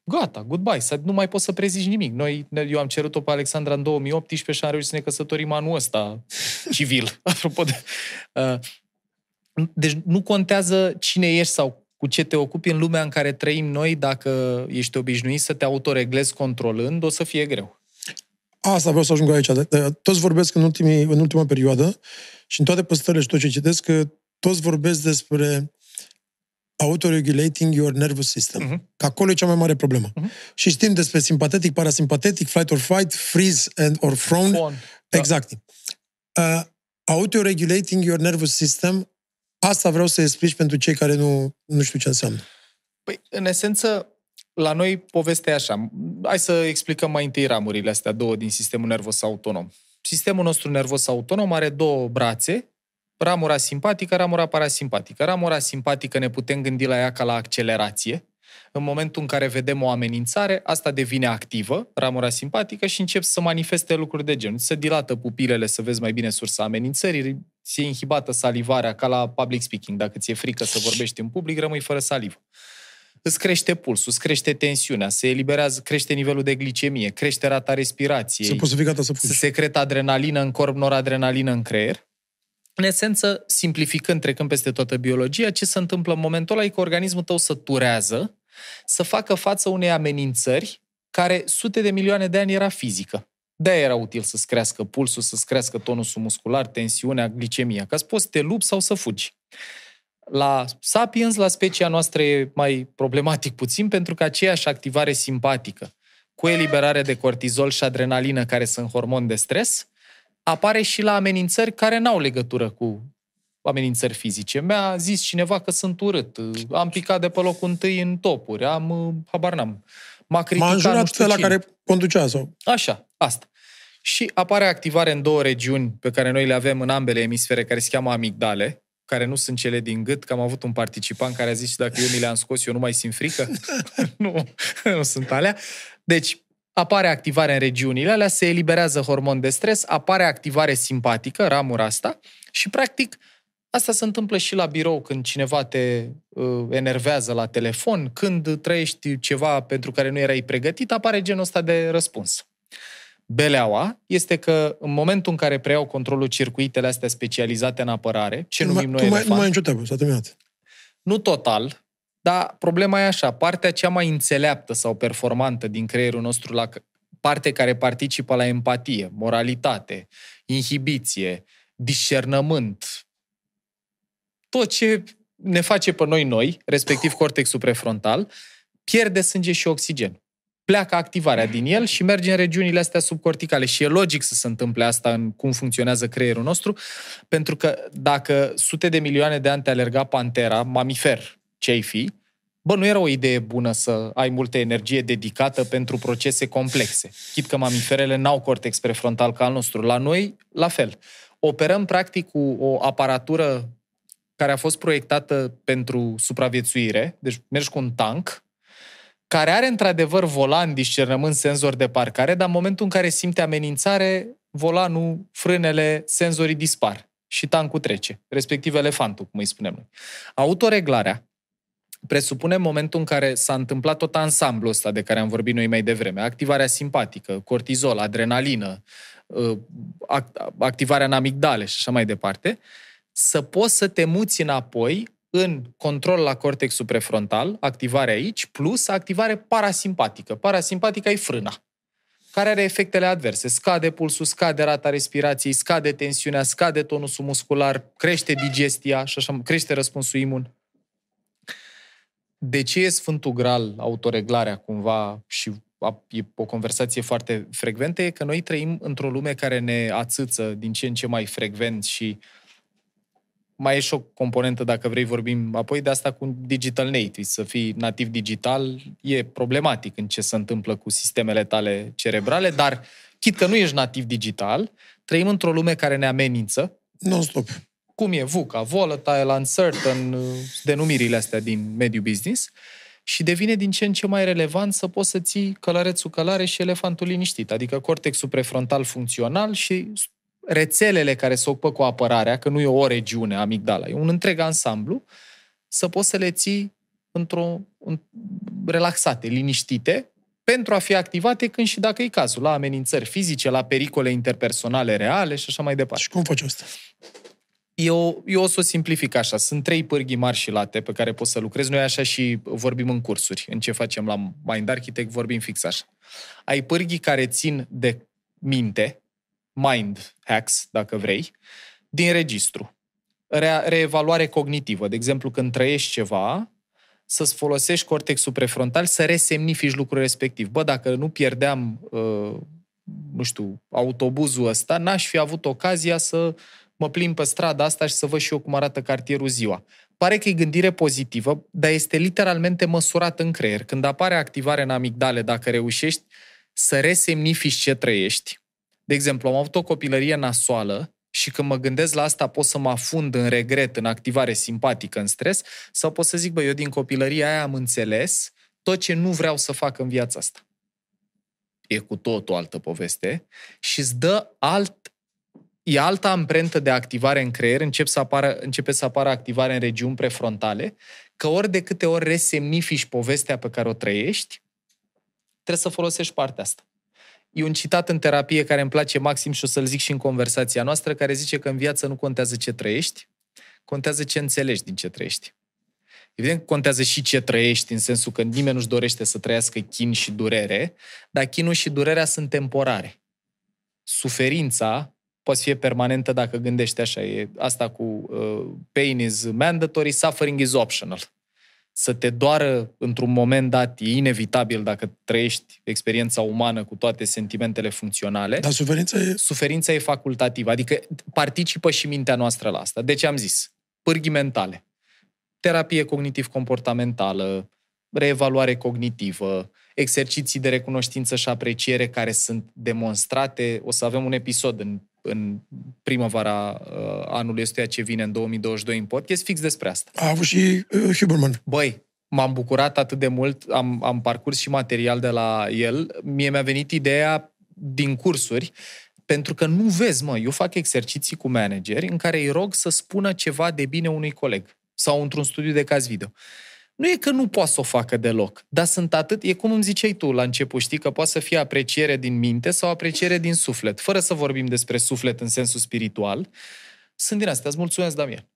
Gata, goodbye, să nu mai poți să prezici nimic. Noi, eu am cerut-o pe Alexandra în 2018 și am reușit să ne căsătorim anul ăsta *laughs* civil, *laughs* apropo de... Uh, deci nu contează cine ești sau cu ce te ocupi în lumea în care trăim noi, dacă ești obișnuit să te autoreglezi controlând, o să fie greu. Asta vreau să ajung aici. Toți vorbesc în, ultimii, în ultima perioadă și în toate postările și tot ce citesc, că toți vorbesc despre autoregulating your nervous system. Uh-huh. Că acolo e cea mai mare problemă. Uh-huh. Și știm despre simpatetic, parasimpatetic, flight or fight, freeze and or frown. Fon. Da. Exact. Da. Uh, autoregulating your nervous system, asta vreau să explici pentru cei care nu, nu știu ce înseamnă. Păi, în esență, la noi povestea e așa. Hai să explicăm mai întâi ramurile astea, două din sistemul nervos autonom. Sistemul nostru nervos autonom are două brațe, ramura simpatică, ramura parasimpatică. Ramura simpatică ne putem gândi la ea ca la accelerație. În momentul în care vedem o amenințare, asta devine activă, ramura simpatică, și încep să manifeste lucruri de genul. Se dilată pupilele să vezi mai bine sursa amenințării, se inhibată salivarea, ca la public speaking. Dacă ți-e frică să vorbești în public, rămâi fără salivă îți crește pulsul, îți crește tensiunea, se eliberează, crește nivelul de glicemie, crește rata respirației. Să poți să fii gata să fugi. Se secretă adrenalină în corp, noradrenalină în creier. În esență, simplificând, trecând peste toată biologia, ce se întâmplă în momentul ăla e că organismul tău să turează, să facă față unei amenințări care sute de milioane de ani era fizică. de era util să-ți crească pulsul, să-ți crească tonusul muscular, tensiunea, glicemia, ca să poți să te lupți sau să fugi. La sapiens, la specia noastră e mai problematic puțin, pentru că aceeași activare simpatică, cu eliberare de cortizol și adrenalină, care sunt hormoni de stres, apare și la amenințări care n-au legătură cu amenințări fizice. Mi-a zis cineva că sunt urât, am picat de pe locul întâi în topuri, am, habar n-am, m-a criticat, M-a înjurat la care conducea sau... Așa, asta. Și apare activare în două regiuni pe care noi le avem în ambele emisfere, care se cheamă amigdale, care nu sunt cele din gât, că am avut un participant care a zis dacă eu mi le-am scos, eu nu mai simt frică. *laughs* nu, nu sunt alea. Deci, apare activare în regiunile alea, se eliberează hormon de stres, apare activare simpatică, ramura asta, și practic asta se întâmplă și la birou când cineva te uh, enervează la telefon, când trăiești ceva pentru care nu erai pregătit, apare genul ăsta de răspuns. Beleaua este că în momentul în care preiau controlul circuitele astea specializate în apărare, ce nu numim noi elefant... Nu mai ai nicio treabă, s-a terminat. Nu total, dar problema e așa, partea cea mai înțeleaptă sau performantă din creierul nostru, la parte care participă la empatie, moralitate, inhibiție, discernământ, tot ce ne face pe noi noi, respectiv cortexul prefrontal, pierde sânge și oxigen pleacă activarea din el și merge în regiunile astea subcorticale. Și e logic să se întâmple asta în cum funcționează creierul nostru, pentru că dacă sute de milioane de ani te alerga pantera, mamifer, ce ai fi, bă, nu era o idee bună să ai multă energie dedicată pentru procese complexe. Chit că mamiferele n-au cortex prefrontal ca al nostru. La noi, la fel. Operăm practic cu o aparatură care a fost proiectată pentru supraviețuire, deci mergi cu un tank, care are într-adevăr volan, discernământ, senzor de parcare, dar în momentul în care simte amenințare, volanul, frânele, senzorii dispar și tancul trece, respectiv elefantul, cum îi spunem noi. Autoreglarea presupune momentul în care s-a întâmplat tot ansamblul ăsta de care am vorbit noi mai devreme, activarea simpatică, cortizol, adrenalină, ă, activarea în amigdale și așa mai departe, să poți să te muți înapoi în control la cortexul prefrontal, activare aici, plus activare parasimpatică. Parasimpatica e frâna, care are efectele adverse. Scade pulsul, scade rata respirației, scade tensiunea, scade tonusul muscular, crește digestia și așa, crește răspunsul imun. De ce e Sfântul Gral autoreglarea cumva și e o conversație foarte frecventă, e că noi trăim într-o lume care ne ațâță din ce în ce mai frecvent și uh, mai e și o componentă, dacă vrei, vorbim apoi de asta cu digital native. Să fii nativ digital e problematic în ce se întâmplă cu sistemele tale cerebrale, dar chit că nu ești nativ digital, trăim într-o lume care ne amenință. Non-stop. Cum e VUCA, volatile, uncertain, denumirile astea din mediul business și devine din ce în ce mai relevant să poți să ții călărețul călare și elefantul liniștit, adică cortexul prefrontal funcțional și rețelele care se ocupă cu apărarea, că nu e o regiune amigdala, e un întreg ansamblu, să poți să le ții într-o în relaxate, liniștite, pentru a fi activate când și dacă e cazul, la amenințări fizice, la pericole interpersonale reale și așa mai departe. Și cum faci asta? Eu, eu o să o simplific așa. Sunt trei pârghii mari și late pe care poți să lucrezi. Noi așa și vorbim în cursuri. În ce facem la Mind Architect vorbim fix așa. Ai pârghii care țin de minte, mind hacks, dacă vrei, din registru. Re- reevaluare cognitivă. De exemplu, când trăiești ceva, să-ți folosești cortexul prefrontal să resemnifici lucrul respectiv. Bă, dacă nu pierdeam, uh, nu știu, autobuzul ăsta, n-aș fi avut ocazia să mă plimb pe strada asta și să văd și eu cum arată cartierul ziua. Pare că e gândire pozitivă, dar este literalmente măsurat în creier. Când apare activare în amigdale, dacă reușești să resemnifici ce trăiești, de exemplu, am avut o copilărie nasoală și când mă gândesc la asta pot să mă afund în regret, în activare simpatică, în stres, sau pot să zic, bă, eu din copilăria aia am înțeles tot ce nu vreau să fac în viața asta. E cu tot o altă poveste și îți dă alt e alta amprentă de activare în creier, încep să apară, începe să apară activare în regiuni prefrontale, că ori de câte ori resemnifici povestea pe care o trăiești, trebuie să folosești partea asta. E un citat în terapie care îmi place maxim și o să-l zic și în conversația noastră, care zice că în viață nu contează ce trăiești, contează ce înțelegi din ce trăiești. Evident că contează și ce trăiești, în sensul că nimeni nu-și dorește să trăiască chin și durere, dar chinul și durerea sunt temporare. Suferința poate fi permanentă dacă gândești așa. E asta cu uh, pain is mandatory, suffering is optional. Să te doară într-un moment dat e inevitabil dacă trăiești experiența umană cu toate sentimentele funcționale. Dar suferința e... Suferința e facultativă, adică participă și mintea noastră la asta. Deci am zis, pârghii mentale, terapie cognitiv-comportamentală, reevaluare cognitivă, exerciții de recunoștință și apreciere care sunt demonstrate. O să avem un episod în în primăvara uh, anului ăstuia ce vine în 2022 în podcast, fix despre asta. A avut și uh, Huberman. Băi, m-am bucurat atât de mult, am, am parcurs și material de la el. Mie mi-a venit ideea din cursuri, pentru că nu vezi, mă, eu fac exerciții cu manageri în care îi rog să spună ceva de bine unui coleg sau într-un studiu de caz video. Nu e că nu poate să o facă deloc, dar sunt atât, e cum îmi ziceai tu la început, știi, că poate să fie apreciere din minte sau apreciere din suflet, fără să vorbim despre suflet în sensul spiritual. Sunt din astea, îți mulțumesc, Damian.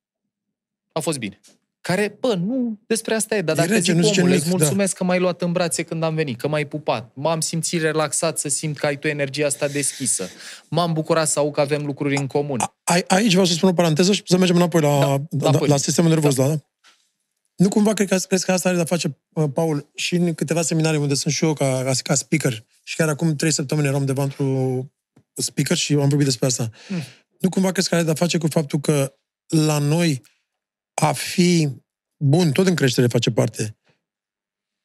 A fost bine. Care, bă, nu, despre asta e, dar dacă zic, nu omule, îți da. mulțumesc da. că m-ai luat în brațe când am venit, că m-ai pupat, m-am simțit relaxat să simt că ai tu energia asta deschisă, m-am bucurat să aud că avem lucruri în comun. A, aici vreau să spun o paranteză și să mergem înapoi la, da, la, la sistemul nervos, da. da? Nu cumva cred că, crezi că asta are de-a face, uh, Paul, și în câteva seminarii unde sunt și eu ca, ca, ca speaker și chiar acum trei săptămâni eram undeva într speaker și am vorbit despre asta. Mm. Nu cumva crezi că are de-a face cu faptul că la noi a fi bun, tot în creștere face parte,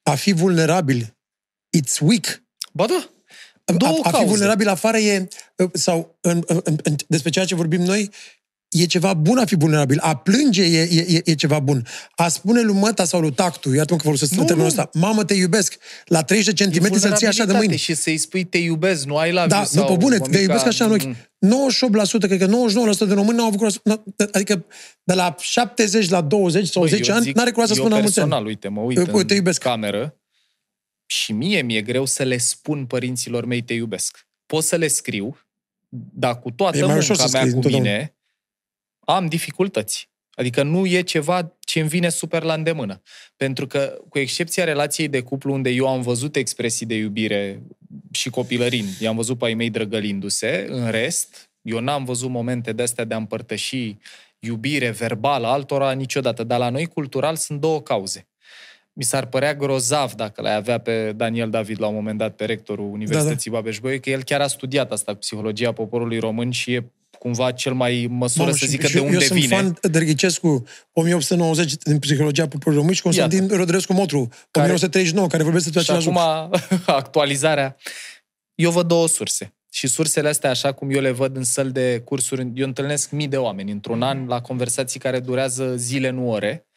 a fi vulnerabil, it's weak. Ba da. Două a, a fi vulnerabil afară e, uh, sau în, în, în, despre ceea ce vorbim noi, e ceva bun a fi vulnerabil. A plânge e, e, e ceva bun. A spune lui măta sau lui tactul, iată că folosesc nu, termenul ăsta, mamă, te iubesc, la 30 de centimetri să-l ții așa de mâini. și să-i spui te iubesc, nu ai la Da, sau nu, pe bune, te iubesc așa în ochi. 98%, cred că 99% de români n-au avut curaj, adică de la 70 la 20 sau Băi, 10 ani, n-are curaj să spună mulți ani. uite, mă uit eu, te iubesc. cameră și mie mi-e greu să le spun părinților mei te iubesc. Pot să le scriu, dar cu toată munca mea cu mine, am dificultăți. Adică nu e ceva ce îmi vine super la îndemână. Pentru că, cu excepția relației de cuplu unde eu am văzut expresii de iubire și copilărind, i-am văzut pe ai mei drăgălindu-se, în rest, eu n-am văzut momente de astea de a împărtăși iubire verbală altora niciodată. Dar la noi, cultural, sunt două cauze. Mi s-ar părea grozav dacă l-ai avea pe Daniel David la un moment dat, pe rectorul Universității da, da. Babeș că el chiar a studiat asta cu psihologia poporului român și e cumva cel mai măsură Mamă, să zică și, de unde eu vine. Eu sunt fan Dărghicescu 1890 din Psihologia Poporului Român și Constantin Iată. Rodrescu Motru, care, 1939, care vorbește despre același acum *laughs* actualizarea. Eu văd două surse. Și sursele astea, așa cum eu le văd în săl de cursuri, eu întâlnesc mii de oameni într-un an la conversații care durează zile, nu ore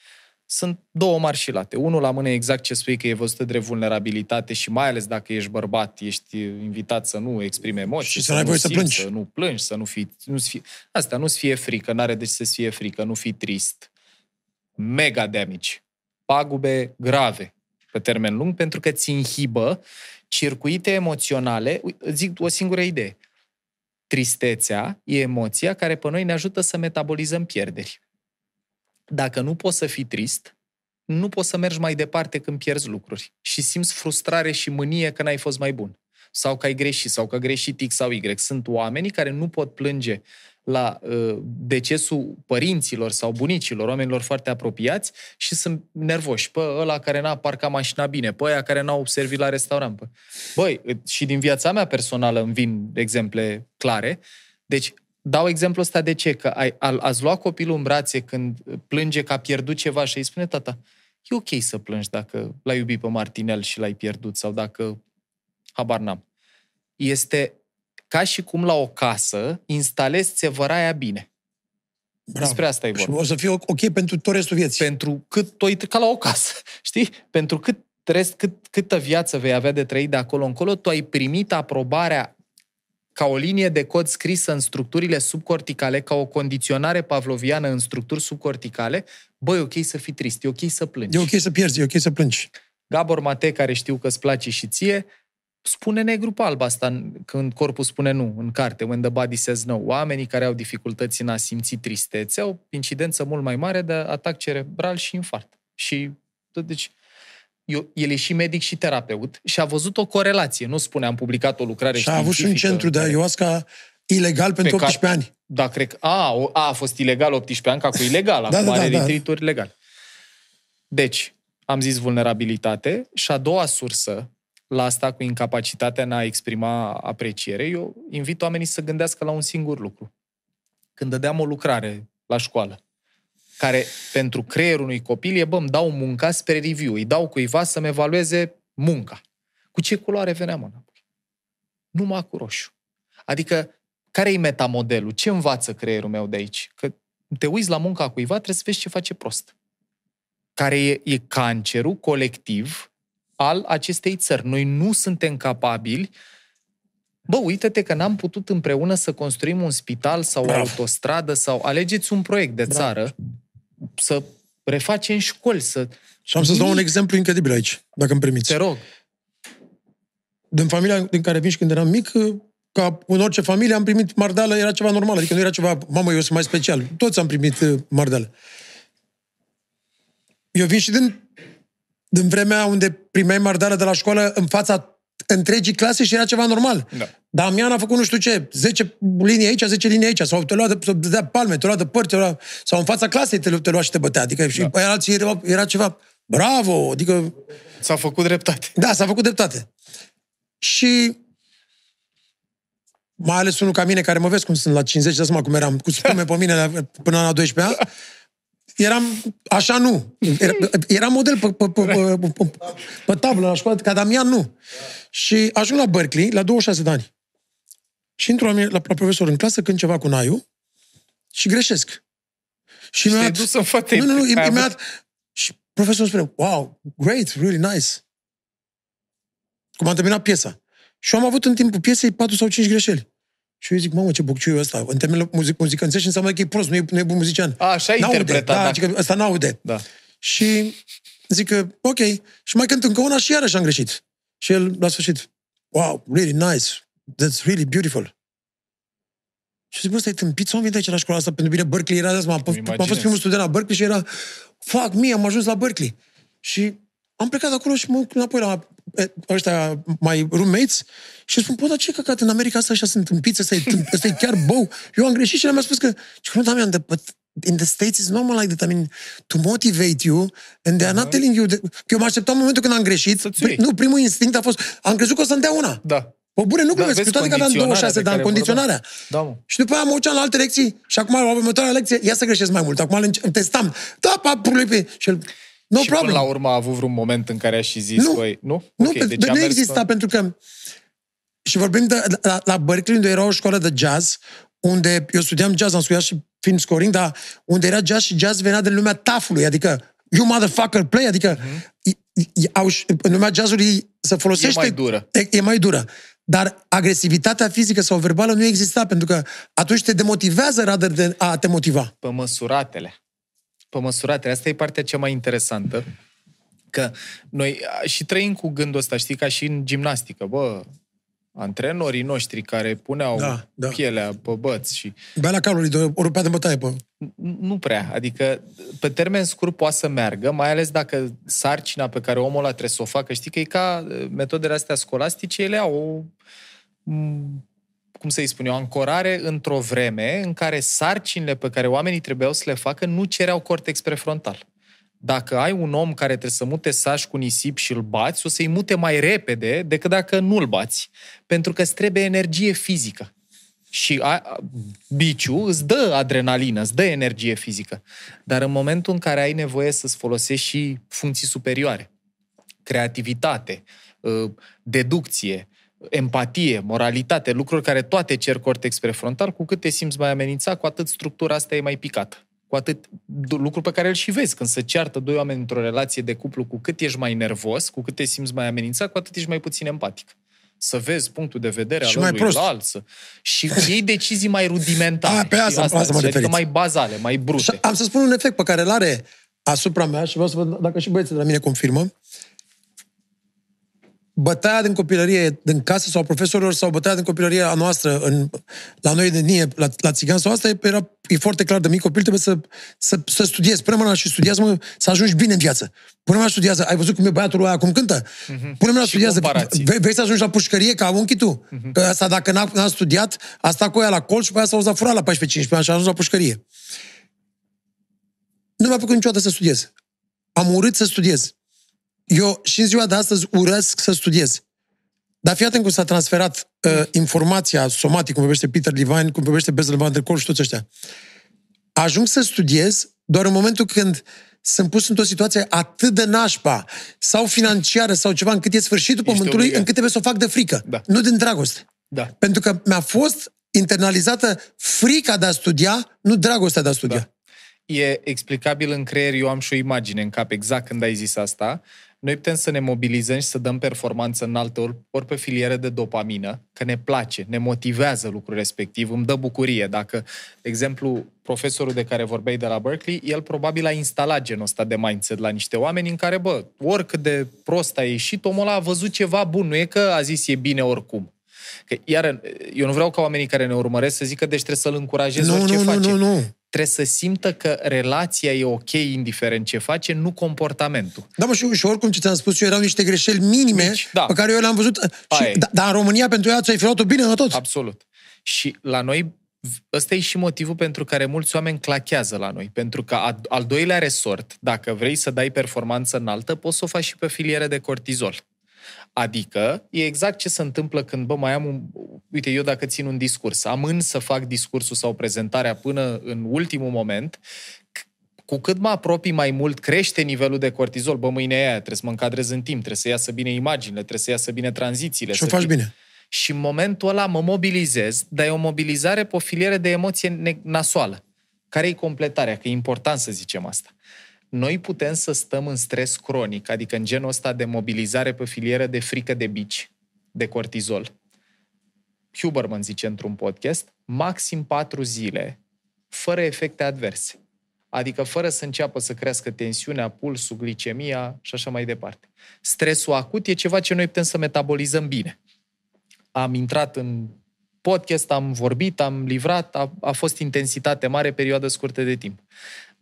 sunt două marșilate. Unul la mână exact ce spui că e văzută de vulnerabilitate și mai ales dacă ești bărbat, ești invitat să nu exprime emoții, și să, să, nu, să, plângi. să nu plângi, să nu fii... Nu fie, asta, nu-ți fie frică, n-are de ce să fie frică, nu fii trist. Mega damage. Pagube grave. pe termen lung pentru că ți inhibă circuite emoționale. Zic o singură idee. Tristețea e emoția care pe noi ne ajută să metabolizăm pierderi. Dacă nu poți să fii trist, nu poți să mergi mai departe când pierzi lucruri și simți frustrare și mânie că n-ai fost mai bun sau că ai greșit sau că greșit X sau Y. Sunt oamenii care nu pot plânge la uh, decesul părinților sau bunicilor, oamenilor foarte apropiați și sunt nervoși. Pe ăla care n-a parcat mașina bine, pe ăia care n-au servit la restaurant. Pe... Băi, și din viața mea personală îmi vin exemple clare. Deci, dau exemplul ăsta de ce? Că ai, a, ați luat copilul în brațe când plânge că a pierdut ceva și îi spune, tata, e ok să plângi dacă l-ai iubit pe Martinel și l-ai pierdut sau dacă habar n-am. Este ca și cum la o casă instalezi țevăraia bine. Bravo. Despre asta e vorba. Și o să fie ok pentru tot restul vieții. Pentru cât toi, ca la o casă, *laughs* știi? Pentru cât rest, cât, câtă viață vei avea de trăit de acolo încolo, tu ai primit aprobarea ca o linie de cod scrisă în structurile subcorticale, ca o condiționare pavloviană în structuri subcorticale, băi, e ok să fii trist, e ok să plângi. E ok să pierzi, e ok să plângi. Gabor Mate, care știu că îți place și ție, spune negru pe alb asta când corpul spune nu, în carte, when the body says no. Oamenii care au dificultăți în a simți tristețe au incidență mult mai mare de atac cerebral și infart. Și, deci, eu, el e și medic și terapeut și a văzut o corelație. Nu spune, am publicat o lucrare Și a avut și un centru de ayahuasca ilegal pentru pe 18 care, ani. Da, cred că... A, a, a fost ilegal 18 ani, ca cu ilegal. *laughs* da, acum da, da, are da, retreat legal. Deci, am zis vulnerabilitate și a doua sursă la asta cu incapacitatea în a exprima apreciere, eu invit oamenii să gândească la un singur lucru. Când dădeam o lucrare la școală, care pentru creierul unui copil e, bă, îmi dau munca spre review, îi dau cuiva să-mi evalueze munca. Cu ce culoare venea mâna? Numai cu roșu. Adică, care e metamodelul? Ce învață creierul meu de aici? Că te uiți la munca cuiva, trebuie să vezi ce face prost. Care e, e cancerul colectiv al acestei țări. Noi nu suntem capabili Bă, uite-te că n-am putut împreună să construim un spital sau o autostradă sau alegeți un proiect de țară Bravo. Să refacem școli, să... Și am să-ți dau un exemplu incredibil aici, dacă îmi permiți. Te rog. Din familia din care vin și când eram mic, ca în orice familie am primit mardeală, era ceva normal, adică nu era ceva, mamă, eu sunt mai special. Toți am primit uh, mardeală. Eu vin și din din vremea unde primeai mardală de la școală în fața întregii clase și era ceva normal. Da. Damian a făcut nu știu ce, 10 linii aici, 10 linii aici, sau te lua de, de, de palme, te lua de păr, te lua, sau în fața clasei te, te lua și te bătea. Adică da. și pe alții era, era ceva, bravo, adică... S-a făcut dreptate. Da, s-a făcut dreptate. Și mai ales unul ca mine, care mă vezi cum sunt la 50, de cum eram, cu spume pe mine până la 12 ani, eram, așa nu. Era, era model pe, pe, pe, pe, pe, pe tablă la școală, ca Damian nu. Și ajung la Berkeley, la 26 de ani. Și intru la, mine, la, la profesor în clasă, când ceva cu Naiu, și greșesc. Și, și dus să fate Nu, nu, nu, imediat. Și profesorul spune, wow, great, really nice. Cum am terminat piesa. Și am avut în timpul piesei 4 sau 5 greșeli. Și eu zic, mamă, ce bocciu e ăsta. În termenul muzic, muzicanțești înseamnă că e prost, nu e, nu e bun muzician. A, așa interpretat. Da, da. Adică ăsta n-aude. Da. Și zic că, ok. Și mai cânt încă una și iarăși am greșit. Și el, la sfârșit, wow, really nice. That's really beautiful. Și zic, bă, stai tâmpit sau am venit aici la școala asta? Pentru bine, Berkeley era, m-am, m-am fost primul student la Berkeley și era, fuck me, am ajuns la Berkeley. Și am plecat acolo și mă înapoi la ăștia mai roommates și spun, bă, dar ce căcat, în America asta așa sunt tâmpiți, ăsta e, ăsta *laughs* e chiar bău. Eu am greșit și le-am spus că, și cum, Damian, but in the States it's normal like that, I mean, to motivate you, and they are not telling you, that, că eu mă așteptam în momentul când am greșit, pri, nu, primul instinct a fost, am crezut că o să-mi dea una. Da. Pe bune, nu da, cu toate că aveam 26 de ani, condiționarea. Da, mă. Și după aia mă uceam la alte lecții și acum la următoarea lecție, ia să greșesc mai mult. Acum îl testam. Da, pa, probleme. Și el, No și problem. până la urmă a avut vreun moment în care a și zis, nu, băi, nu? Nu, okay, deci nu exista, pe... pentru că și vorbim de, la, la Berkeley, unde era o școală de jazz, unde eu studiam jazz, am studiat și film scoring, dar unde era jazz și jazz venea din lumea tafului, adică you motherfucker play, adică mm-hmm. au, în lumea jazzului se folosește... E mai dură. E, e mai dură. Dar agresivitatea fizică sau verbală nu exista, pentru că atunci te demotivează rather de a te motiva. Pe măsuratele pe măsurate. Asta e partea cea mai interesantă. Că noi și trăim cu gândul ăsta, știi, ca și în gimnastică, bă, antrenorii noștri care puneau da, da. pielea pe băți și... Bea la calului de o rupea de bătaie pe... Nu prea, adică pe termen scurt poate să meargă, mai ales dacă sarcina pe care omul ăla trebuie să o facă, știi că e ca metodele astea scolastice, ele au o, cum să-i spun eu, ancorare într-o vreme în care sarcinile pe care oamenii trebuiau să le facă nu cereau cortex prefrontal dacă ai un om care trebuie să mute saș cu nisip și îl bați, o să-i mute mai repede decât dacă nu-l bați. Pentru că îți trebuie energie fizică. Și a, biciu îți dă adrenalină, îți dă energie fizică. Dar în momentul în care ai nevoie să-ți folosești și funcții superioare, creativitate, ă, deducție, empatie, moralitate, lucruri care toate cer cortex prefrontal, cu cât te simți mai amenințat, cu atât structura asta e mai picată cu atât lucru pe care îl și vezi când se ceartă doi oameni într-o relație de cuplu, cu cât ești mai nervos, cu cât te simți mai amenințat, cu atât ești mai puțin empatic. Să vezi punctul de vedere și al mai prost. alt, să... și iei decizii mai rudimentare. *laughs* A, pe asta, asta, asta adică mai bazale, mai brute. Și am să spun un efect pe care îl are asupra mea și vreau să văd dacă și băieții de la mine confirmă bătaia din copilărie din casă sau profesorilor sau bătaia din copilărie a noastră în, la noi de nie, la, la țigan sau asta era, e foarte clar de mic copil, trebuie să, să, să studiezi. Pune mâna și studiază, mă, să ajungi bine în viață. Pune mâna și studiază. Ai văzut cum e băiatul ăla cum cântă? Uh-huh. Pune mâna și studiază. Vei, vei, să ajungi la pușcărie ca unchi tu. Uh-huh. Că asta dacă n-a, n-a studiat, a stat cu ea la colț și pe aia s-a uzat furat la 14-15 ani și a ajuns la pușcărie. Nu mi-a făcut niciodată să studiez. Am urât să studiez eu și în ziua de astăzi urăsc să studiez. Dar fii atent cum s-a transferat uh, informația somatic, cum vorbește Peter Levine, cum vorbește Bezel Van der Kolk și toți ăștia. Ajung să studiez doar în momentul când sunt pus într-o situație atât de nașpa sau financiară sau ceva încât e sfârșitul Ești pământului, obligat. încât trebuie să o fac de frică. Da. Nu din dragoste. Da. Pentru că mi-a fost internalizată frica de a studia, nu dragostea de a studia. Da. E explicabil în creier, eu am și o imagine în cap exact când ai zis asta noi putem să ne mobilizăm și să dăm performanță înaltă ori, ori pe filiere de dopamină, că ne place, ne motivează lucrul respectiv, îmi dă bucurie. Dacă, de exemplu, profesorul de care vorbeai de la Berkeley, el probabil a instalat genul ăsta de mindset la niște oameni în care, bă, oricât de prost a ieșit, omul ăla a văzut ceva bun, nu e că a zis e bine oricum. Că, iar eu nu vreau ca oamenii care ne urmăresc să zică, deci trebuie să-l încurajez nu, orice nu, face. Nu, nu, nu trebuie să simtă că relația e ok indiferent ce face, nu comportamentul. Da, mă, și, și oricum ce ți-am spus eu, erau niște greșeli minime Mici, da. pe care eu le-am văzut. Și, da, dar în România pentru ea ți-ai fi bine în tot. Absolut. Și la noi, ăsta e și motivul pentru care mulți oameni clachează la noi. Pentru că al doilea resort, dacă vrei să dai performanță înaltă, poți să o faci și pe filiere de cortizol. Adică, e exact ce se întâmplă când, bă, mai am un... Uite, eu dacă țin un discurs, amân să fac discursul sau prezentarea până în ultimul moment, cu cât mă apropii mai mult, crește nivelul de cortizol. Bă, mâine aia trebuie să mă încadrez în timp, trebuie să iasă bine imaginile, trebuie să iasă bine tranzițiile. Și o faci fie... bine. Și în momentul ăla mă mobilizez, dar e o mobilizare pe o filiere de emoție nasoală. Care e completarea? Că e important să zicem asta noi putem să stăm în stres cronic, adică în genul ăsta de mobilizare pe filieră de frică de bici, de cortizol. Huberman zice într-un podcast, maxim patru zile, fără efecte adverse. Adică fără să înceapă să crească tensiunea, pulsul, glicemia și așa mai departe. Stresul acut e ceva ce noi putem să metabolizăm bine. Am intrat în podcast, am vorbit, am livrat, a, a fost intensitate mare, perioadă scurtă de timp.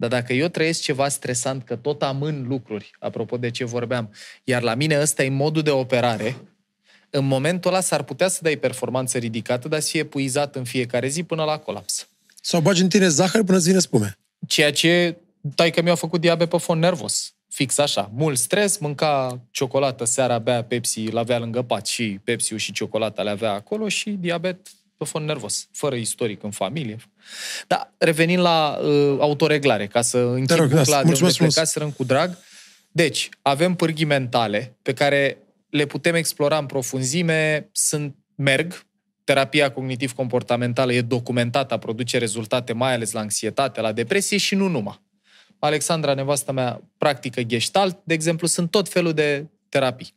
Dar dacă eu trăiesc ceva stresant, că tot amân lucruri, apropo de ce vorbeam, iar la mine ăsta e modul de operare, în momentul ăla s-ar putea să dai performanță ridicată, dar să fie puizat în fiecare zi până la colaps. Sau bagi în tine zahăr până îți vine spume. Ceea ce tai că mi-a făcut diabet pe fond nervos. Fix așa. Mult stres, mânca ciocolată, seara bea Pepsi, l-avea lângă pat și Pepsi și ciocolata le avea acolo și diabet pe fond nervos, fără istoric în familie. Dar revenind la uh, autoreglare, ca să închid rog, bucla de unde plecaserăm cu drag. Deci, avem pârghii mentale pe care le putem explora în profunzime, sunt, merg, terapia cognitiv-comportamentală e documentată, produce rezultate mai ales la anxietate, la depresie și nu numai. Alexandra, nevasta mea, practică gestalt, de exemplu, sunt tot felul de terapii.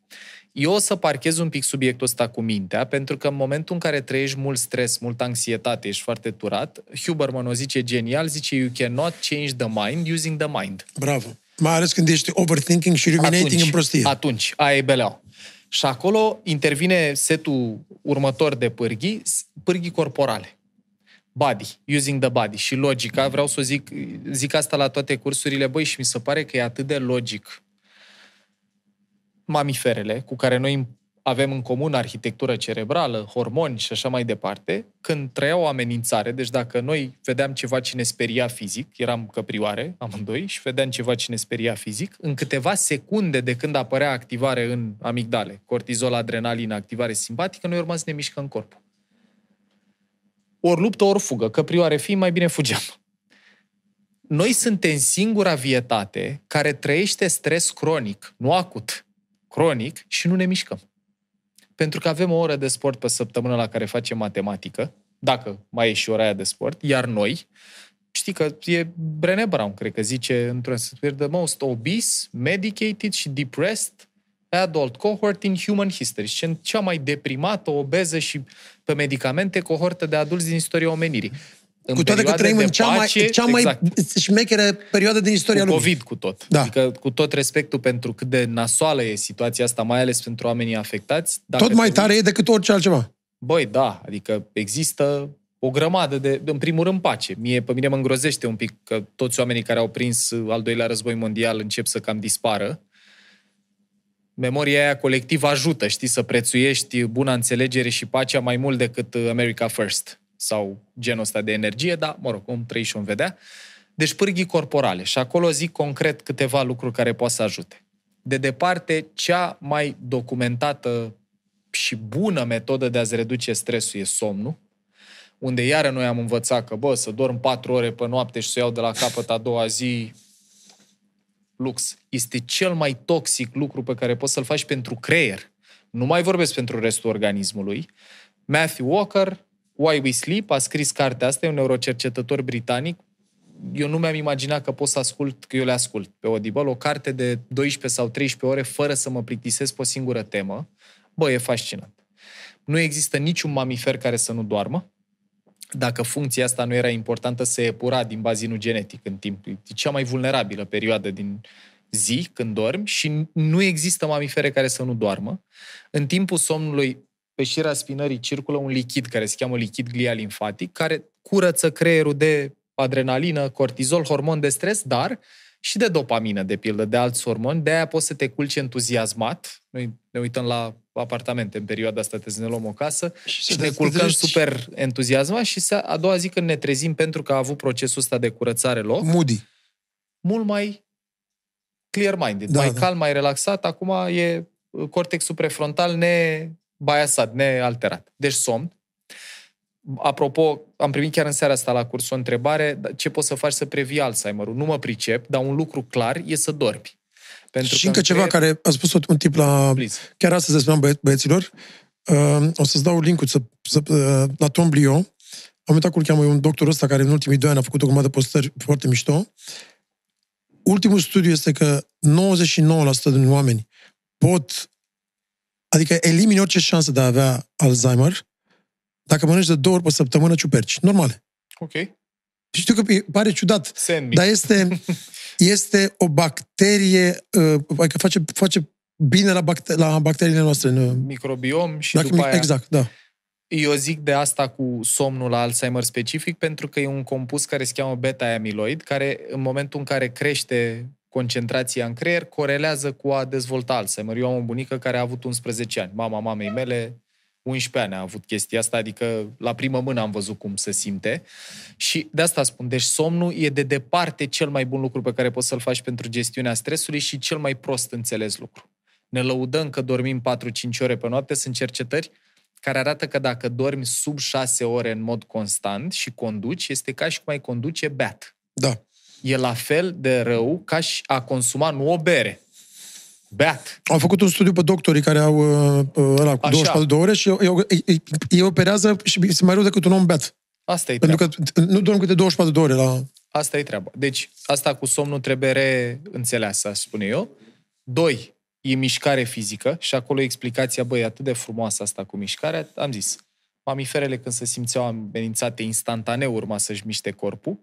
Eu o să parchez un pic subiectul ăsta cu mintea, pentru că în momentul în care trăiești mult stres, mult anxietate, ești foarte turat, Huberman o zice genial, zice you cannot change the mind using the mind. Bravo. Mai ales când ești overthinking și ruminating atunci, în prostie. Atunci, aia e beleau. Și acolo intervine setul următor de pârghii, pârghii corporale. Body, using the body. Și logica, vreau să zic, zic asta la toate cursurile, băi, și mi se pare că e atât de logic mamiferele cu care noi avem în comun arhitectură cerebrală, hormoni și așa mai departe, când trăia o amenințare, deci dacă noi vedeam ceva ce ne speria fizic, eram căprioare amândoi și vedeam ceva ce ne speria fizic, în câteva secunde de când apărea activare în amigdale, cortizol, adrenalină, activare simpatică, noi urma să ne mișcăm corpul. Ori luptă, ori fugă. Căprioare fi, mai bine fugeam. Noi suntem singura vietate care trăiește stres cronic, nu acut, cronic și nu ne mișcăm pentru că avem o oră de sport pe săptămână la care facem matematică, dacă mai e și ora aia de sport, iar noi, știi că e Brené Brown, cred că zice într-un the most obese, medicated și depressed adult cohort in human history. Și cea mai deprimată, obeză și pe medicamente cohortă de adulți din istoria omenirii în cu toate că trăim în cea pace, mai, cea mai exact. șmechere perioadă din istoria cu lumii. COVID cu tot. Da. Adică cu tot respectul pentru cât de nasoală e situația asta, mai ales pentru oamenii afectați. Dacă tot mai tare e decât orice altceva. Băi, da, adică există o grămadă de, în primul rând, pace. Mie, pe mine mă îngrozește un pic că toți oamenii care au prins al doilea război mondial încep să cam dispară. Memoria aia colectivă ajută, știi, să prețuiești buna înțelegere și pacea mai mult decât America First sau genul ăsta de energie, dar, mă rog, cum trăi și om vedea. Deci pârghii corporale. Și acolo zic concret câteva lucruri care pot să ajute. De departe, cea mai documentată și bună metodă de a-ți reduce stresul e somnul, unde iară noi am învățat că, bă, să dorm patru ore pe noapte și să iau de la capăt a doua zi lux. Este cel mai toxic lucru pe care poți să-l faci pentru creier. Nu mai vorbesc pentru restul organismului. Matthew Walker, Why We Sleep, a scris cartea asta, e un neurocercetător britanic. Eu nu mi-am imaginat că pot să ascult, că eu le ascult pe Audible, o carte de 12 sau 13 ore fără să mă plictisesc pe o singură temă. Bă, e fascinant. Nu există niciun mamifer care să nu doarmă. Dacă funcția asta nu era importantă, se epura din bazinul genetic în timp. E cea mai vulnerabilă perioadă din zi, când dormi, și nu există mamifere care să nu doarmă. În timpul somnului, pe șira spinării circulă un lichid care se cheamă lichid glial limfatic, care curăță creierul de adrenalină, cortizol, hormon de stres, dar și de dopamină, de pildă, de alți hormoni. De aia poți să te culci entuziasmat. Noi ne uităm la apartamente în perioada asta, trebuie să ne luăm o casă și, și ne culcăm super entuziasmat și a doua zi când ne trezim pentru că a avut procesul ăsta de curățare loc. Moody. Mult mai clear-minded, da, mai da. calm, mai relaxat. Acum e cortexul prefrontal ne biasat, nealterat. Deci somn. Apropo, am primit chiar în seara asta la curs o întrebare, ce poți să faci să previi Alzheimer-ul? Nu mă pricep, dar un lucru clar e să dormi. Pentru și încă ceva care a spus un tip la... Please. Chiar astăzi spuneam băie, băieților, uh, o să-ți dau link-ul să, să, uh, la Tom Blio. Am uitat cum îl cheamă, un doctor ăsta care în ultimii doi ani a făcut o grămadă de postări foarte mișto. Ultimul studiu este că 99% din oameni pot Adică elimini orice șansă de a avea Alzheimer dacă mănânci de două ori pe săptămână ciuperci. Normale. Ok. Și știu că pare ciudat, Sandwich. dar este, *laughs* este o bacterie, uh, adică face, face bine la, bacter- la bacteriile noastre. În, Microbiom și dacă, după aia... Exact, da. Eu zic de asta cu somnul la Alzheimer specific, pentru că e un compus care se cheamă beta-amiloid, care în momentul în care crește concentrația în creier corelează cu a dezvolta Alzheimer. Eu am o bunică care a avut 11 ani. Mama mamei mele 11 ani a avut chestia asta, adică la primă mână am văzut cum se simte. Și de asta spun, deci somnul e de departe cel mai bun lucru pe care poți să-l faci pentru gestiunea stresului și cel mai prost înțeles lucru. Ne lăudăm că dormim 4-5 ore pe noapte, sunt cercetări care arată că dacă dormi sub 6 ore în mod constant și conduci, este ca și cum ai conduce beat. Da e la fel de rău ca și a consuma nu o bere. Beat. Au făcut un studiu pe doctorii care au uh, uh ăla, cu 24 de ore și ei, ei, operează și este mai rău decât un om beat. Asta e Pentru treaba. că nu dorm câte 24 de ore la... Asta e treaba. Deci, asta cu somnul trebuie reînțeleasă, aș spune eu. Doi, e mișcare fizică și acolo explicația, băi, atât de frumoasă asta cu mișcarea, am zis. Mamiferele când se simțeau amenințate instantaneu urma să-și miște corpul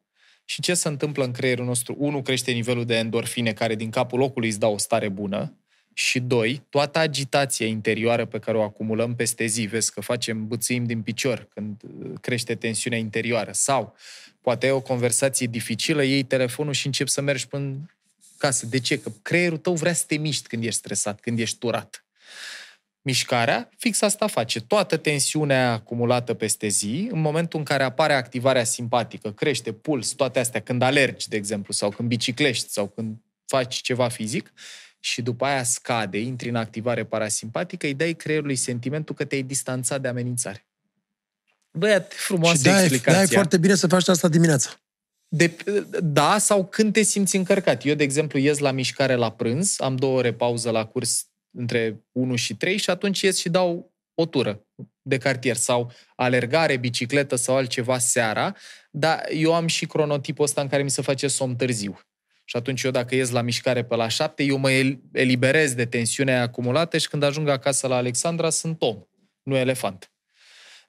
Și ce se întâmplă în creierul nostru? Unu, crește nivelul de endorfine, care din capul locului îți dau o stare bună. Și doi, toată agitația interioară pe care o acumulăm peste zi, vezi că facem bățâim din picior când uh, crește tensiunea interioară. Sau poate ai o conversație dificilă, iei telefonul și începi să mergi până casă. De ce? Că creierul tău vrea să te miști când ești stresat, când ești turat. Mișcarea, fix asta face. Toată tensiunea acumulată peste zi, în momentul în care apare activarea simpatică, crește puls, toate astea, când alergi, de exemplu, sau când biciclești, sau când faci ceva fizic, și după aia scade, intri în activare parasimpatică, îi dai creierului sentimentul că te-ai distanțat de amenințare. Băi, frumoasă și da, explicația. Da, e foarte bine să faci asta dimineața. De, da, sau când te simți încărcat. Eu, de exemplu, ies la mișcare la prânz, am două ore pauză la curs între 1 și 3 și atunci ies și dau o tură de cartier sau alergare, bicicletă sau altceva seara, dar eu am și cronotipul ăsta în care mi se face somn târziu. Și atunci eu dacă ies la mișcare pe la 7, eu mă eliberez de tensiunea acumulată și când ajung acasă la Alexandra sunt om, nu elefant.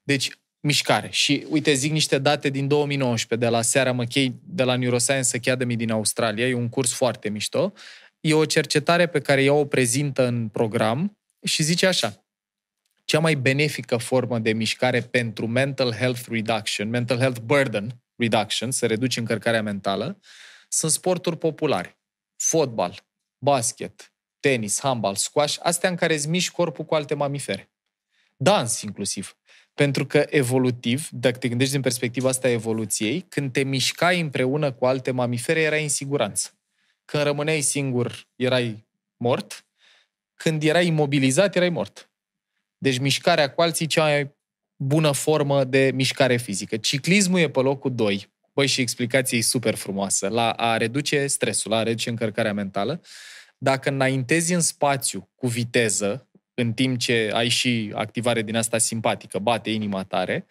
Deci mișcare. Și uite, zic niște date din 2019 de la Seara McKay, de la Neuroscience Academy din Australia. E un curs foarte mișto. E o cercetare pe care ea o prezintă în program și zice așa. Cea mai benefică formă de mișcare pentru mental health reduction, mental health burden reduction, să reduci încărcarea mentală, sunt sporturi populare. Fotbal, basket, tenis, handball, squash, astea în care îți miști corpul cu alte mamifere. Dans, inclusiv. Pentru că evolutiv, dacă te gândești din perspectiva asta a evoluției, când te mișcai împreună cu alte mamifere, erai în siguranță. Când rămâneai singur, erai mort. Când erai imobilizat, erai mort. Deci mișcarea cu alții cea mai bună formă de mișcare fizică. Ciclismul e pe locul 2. Băi, și explicația e super frumoasă. La a reduce stresul, la a reduce încărcarea mentală. Dacă înaintezi în spațiu cu viteză, în timp ce ai și activare din asta simpatică, bate inima tare,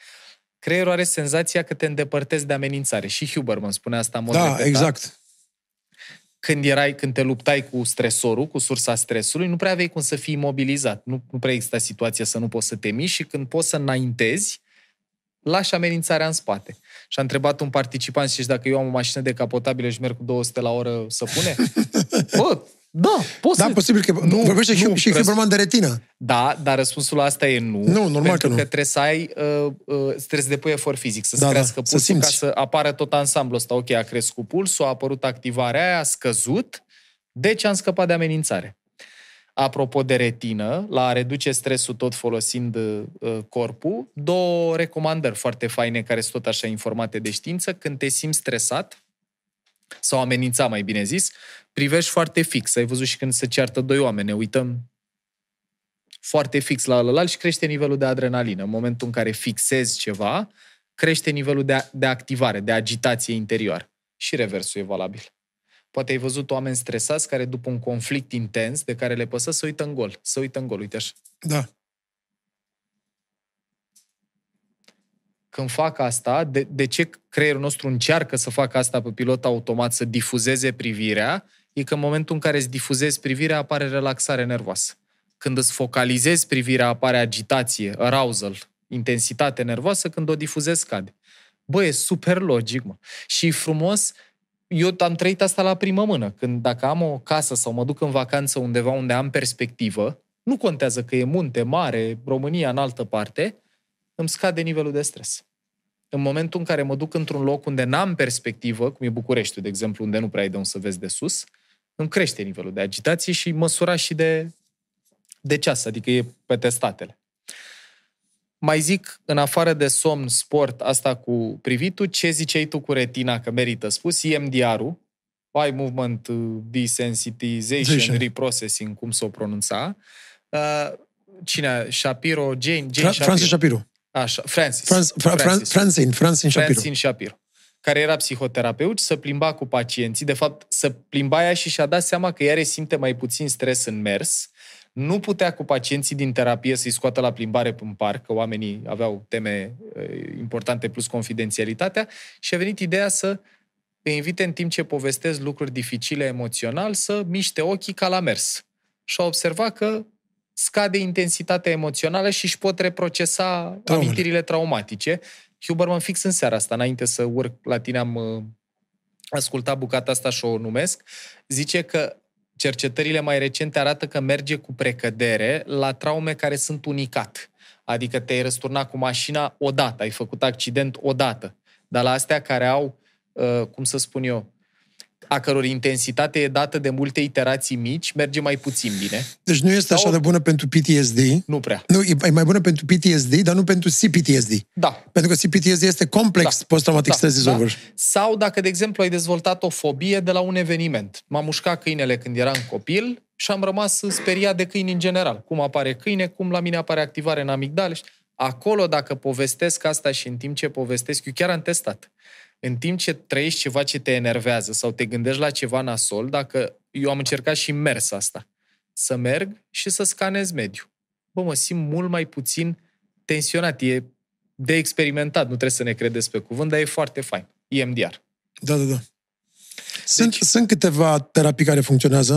creierul are senzația că te îndepărtezi de amenințare. Și Huberman spune asta în mod Da, repetat. exact. Când, erai, când te luptai cu stresorul, cu sursa stresului, nu prea aveai cum să fii imobilizat. Nu, nu prea exista situația să nu poți să te miști și când poți să înaintezi, lași amenințarea în spate. Și a întrebat un participant și dacă eu am o mașină decapotabilă și merg cu 200 la oră să pune? *laughs* Bă, da, poți Da, să... posibil că nu, vorbește nu, și, și răs- Huberman de retină. Da, dar răspunsul la asta e nu. Nu, normal pentru că nu. că trebuie să ai, uh, uh, trebuie să depui efort fizic, să-ți Da, da, crească să pulsul ca simți. să apară tot ansamblul ăsta. Ok, a crescut pulsul, a apărut activarea aia, a scăzut, deci am scăpat de amenințare. Apropo de retină, la a reduce stresul tot folosind uh, corpul, două recomandări foarte faine care sunt tot așa informate de știință. Când te simți stresat, sau amenințat, mai bine zis, privești foarte fix. Ai văzut și când se ceartă doi oameni, ne uităm foarte fix la ălălalt și crește nivelul de adrenalină. În momentul în care fixezi ceva, crește nivelul de, de activare, de agitație interioară. Și reversul e valabil. Poate ai văzut oameni stresați care după un conflict intens de care le păsă să uită în gol. Să uită în gol, uite așa. Da. Când fac asta, de, de ce creierul nostru încearcă să facă asta pe pilot automat, să difuzeze privirea, e că în momentul în care îți difuzezi privirea, apare relaxare nervoasă. Când îți focalizezi privirea, apare agitație, arousal, intensitate nervoasă, când o difuzezi, scade. Bă, e super logic, mă. Și e frumos, eu am trăit asta la primă mână. Când dacă am o casă sau mă duc în vacanță undeva unde am perspectivă, nu contează că e munte, mare, România, în altă parte, îmi scade nivelul de stres. În momentul în care mă duc într-un loc unde n-am perspectivă, cum e Bucureștiul, de exemplu, unde nu prea ai de unde să vezi de sus, îmi crește nivelul de agitație și măsura și de, de ceas, adică e pe testatele. Mai zic, în afară de somn, sport, asta cu privitul, ce ziceai tu cu retina, că merită spus, EMDR-ul, Eye Movement Desensitization Zation. Reprocessing, cum să o pronunța. Uh, cine? a- Shapiro, Jane, Jane Fra- Shapiro. Francis Shapiro. Așa, Francis. Franz, Fra, Fran, Francis. Francine, Francine Shapiro. Francine Shapiro, care era psihoterapeut și să plimba cu pacienții. De fapt, să plimba ea și și-a dat seama că ea resimte mai puțin stres în mers. Nu putea cu pacienții din terapie să-i scoată la plimbare în parc, că oamenii aveau teme eh, importante plus confidențialitatea și a venit ideea să îi invite în timp ce povestesc lucruri dificile emoțional să miște ochii ca la mers. Și a observat că scade intensitatea emoțională și își pot reprocesa Traumele. amintirile traumatice. Huberman fix în seara asta, înainte să urc la tine, am uh, ascultat bucata asta și o numesc, zice că cercetările mai recente arată că merge cu precădere la traume care sunt unicat. Adică te-ai răsturnat cu mașina odată, ai făcut accident odată. Dar la astea care au, uh, cum să spun eu, a căror intensitate e dată de multe iterații mici, merge mai puțin bine. Deci nu este Sau- așa de bună pentru PTSD. Nu prea. Nu, e e mai bună pentru PTSD, dar nu pentru CPTSD. Da. Pentru că CPTSD este complex Da. post-traumatic Da, stress disorder. da. Sau dacă, de exemplu, ai dezvoltat o fobie de la un eveniment. M-am mușcat câinele când eram copil și am rămas speriat de câini în general. Cum apare câine, cum la mine apare activare în amigdale. Și Acolo, dacă povestesc asta și în timp ce povestesc, eu chiar am testat. În timp ce trăiești ceva ce te enervează sau te gândești la ceva nasol, dacă eu am încercat și mers asta, să merg și să scanez mediul. Bă, mă simt mult mai puțin tensionat. E de experimentat, nu trebuie să ne credeți pe cuvânt, dar e foarte fain. EMDR. Da, da, da. Sunt, Deci- sunt câteva terapii care funcționează,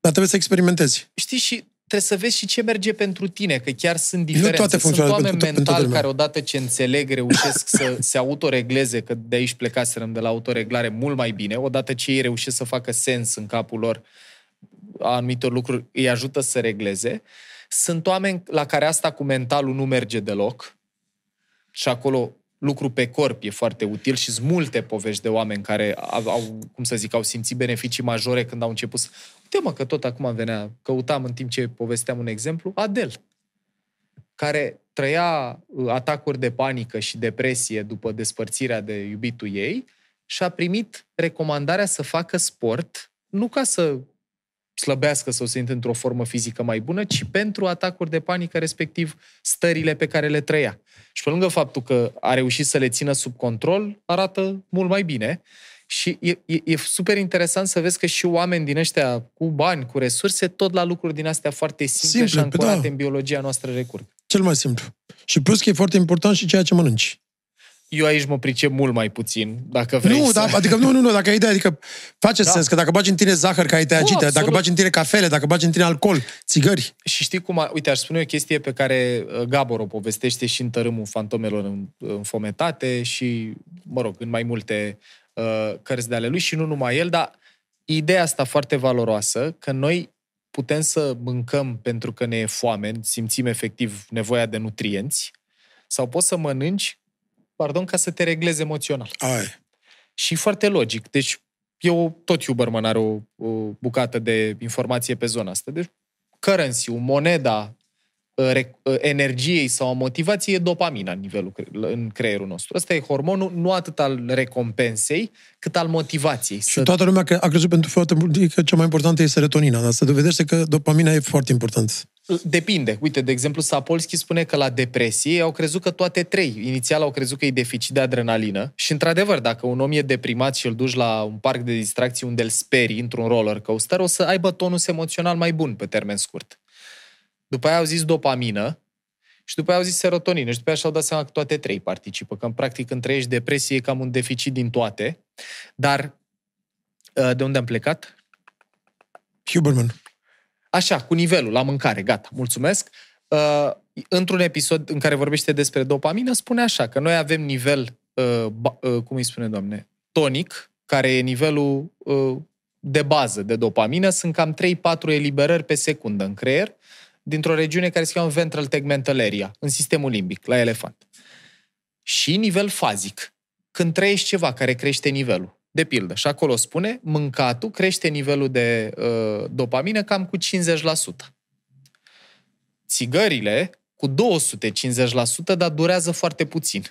dar trebuie să experimentezi. Știi, și trebuie să vezi și ce merge pentru tine, că chiar sunt diferențe. toate sunt funcționează oameni pentru to- pentru mentali toată lumea. care odată ce înțeleg reușesc să *coughs* se autoregleze, că de aici plecaserăm de la autoreglare mult mai bine, odată ce ei reușesc să facă sens în capul lor a anumitor lucruri, îi ajută să regleze. Sunt oameni la care asta cu mentalul nu merge deloc și acolo lucru pe corp e foarte util și sunt multe povești de oameni care au, au, cum să zic, au simțit beneficii majore când au început să... Uite mă, că tot acum venea, căutam în timp ce povesteam un exemplu, Adel, care trăia uh, atacuri de panică și depresie după despărțirea de iubitul ei și a primit recomandarea să facă sport, nu ca să slăbească sau să intre într-o formă fizică mai bună, ci pentru atacuri de panică, respectiv stările pe care le trăia. Și pe lângă faptul că a reușit să le țină sub control, arată mult mai bine. Și e, e, e super interesant să vezi că și oameni din ăștia cu bani, cu resurse, tot la lucruri din astea foarte simple, Simple, și pe ancorate da. în biologia noastră recurg. Cel mai simplu. Și plus că e foarte important și ceea ce mănânci. Eu aici mă pricep mult mai puțin, dacă vrei Nu, să... da, adică nu, nu, nu, dacă ai idee, adică face Da. sens că dacă bagi în tine zahăr ca ai te Nu, agite, dacă absolut. bagi în tine cafele, dacă bagi în tine alcool, țigări, Și știi cum, a, uite, aș spune o chestie pe care uh, Gabor o povestește și în Tărâmul Fantomelor în- înfometate și, mă rog, în mai multe uh, cărți de ale lui și nu numai el, dar ideea asta foarte valoroasă, că noi putem să mâncăm pentru că ne e foame, simțim efectiv nevoia de nutrienți, sau poți să mănânci, pardon, ca să te reglezi emoțional. ai. Și foarte logic. Deci, eu, tot Huberman are o, o bucată de informație pe zona asta. Deci, currency moneda uh, re- uh, energiei sau a motivației e dopamina în nivelul cre- în creierul nostru. Ăsta e hormonul nu atât al recompensei, cât al motivației. Și toată lumea cre- a crezut pentru foarte mult că cea mai importantă e serotonina, dar se dovedește că dopamina e foarte important. Depinde. Uite, de exemplu, Sapolsky spune că la depresie ei au crezut că toate trei. Inițial au crezut că e deficit de adrenalină și, într-adevăr, dacă un om e deprimat și îl duci la un parc de distracții unde îl sperii într-un roller coaster, o să aibă tonus emoțional mai bun pe termen scurt. După aia au zis dopamină și după aia au zis serotonină și după aia și-au dat seama că toate trei participă, că în practic când trăiești depresie e cam un deficit din toate. Dar uh, de unde am plecat? Huberman. Așa, cu nivelul, la mâncare, gata, mulțumesc. Uh, într-un episod în care vorbește despre dopamină, spune așa, că noi avem nivel, uh, ba, uh, cum îi spune, doamne, tonic, care e nivelul uh, de bază de dopamină, sunt cam 3-4 eliberări pe secundă în creier, dintr-o regiune care se cheamă ventral tegmental area, în sistemul limbic, la elefant. Și nivel fazic, când trăiești ceva care crește nivelul. De pildă, și acolo spune, mâncatul crește nivelul de uh, dopamină cam cu 50%. Țigările cu 250%, dar durează foarte puțin.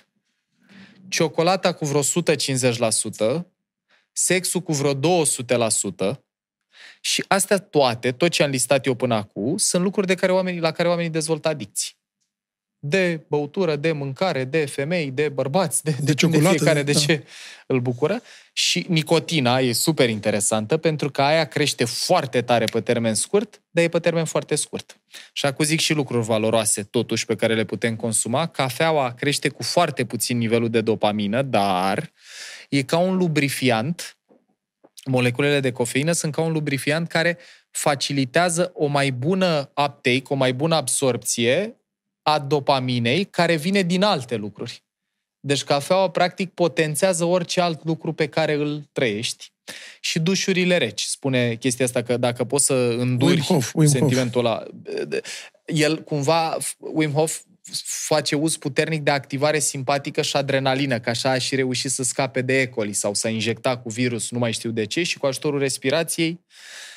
Ciocolata cu vreo 150%, sexul cu vreo 200%, și astea toate, tot ce am listat eu până acum, sunt lucruri de care oamenii, la care oamenii dezvoltă adicții. De băutură, de mâncare, de femei, de bărbați, de, de, ciocolată, de fiecare de da. ce îl bucură. Și nicotina e super interesantă pentru că aia crește foarte tare pe termen scurt, dar e pe termen foarte scurt. Și acum zic și lucruri valoroase totuși pe care le putem consuma. Cafeaua crește cu foarte puțin nivelul de dopamină, dar e ca un lubrifiant moleculele de cofeină sunt ca un lubrifiant care facilitează o mai bună uptake, o mai bună absorpție a dopaminei care vine din alte lucruri. Deci cafeaua, practic, potențează orice alt lucru pe care îl trăiești. Și dușurile reci. Spune chestia asta că dacă poți să înduri Wim Hof, Wim sentimentul ăla. El cumva, Wim Hof face uz puternic de activare simpatică și adrenalină, că așa a și reușit să scape de E. coli sau să injecta cu virus, nu mai știu de ce, și cu ajutorul respirației Uh,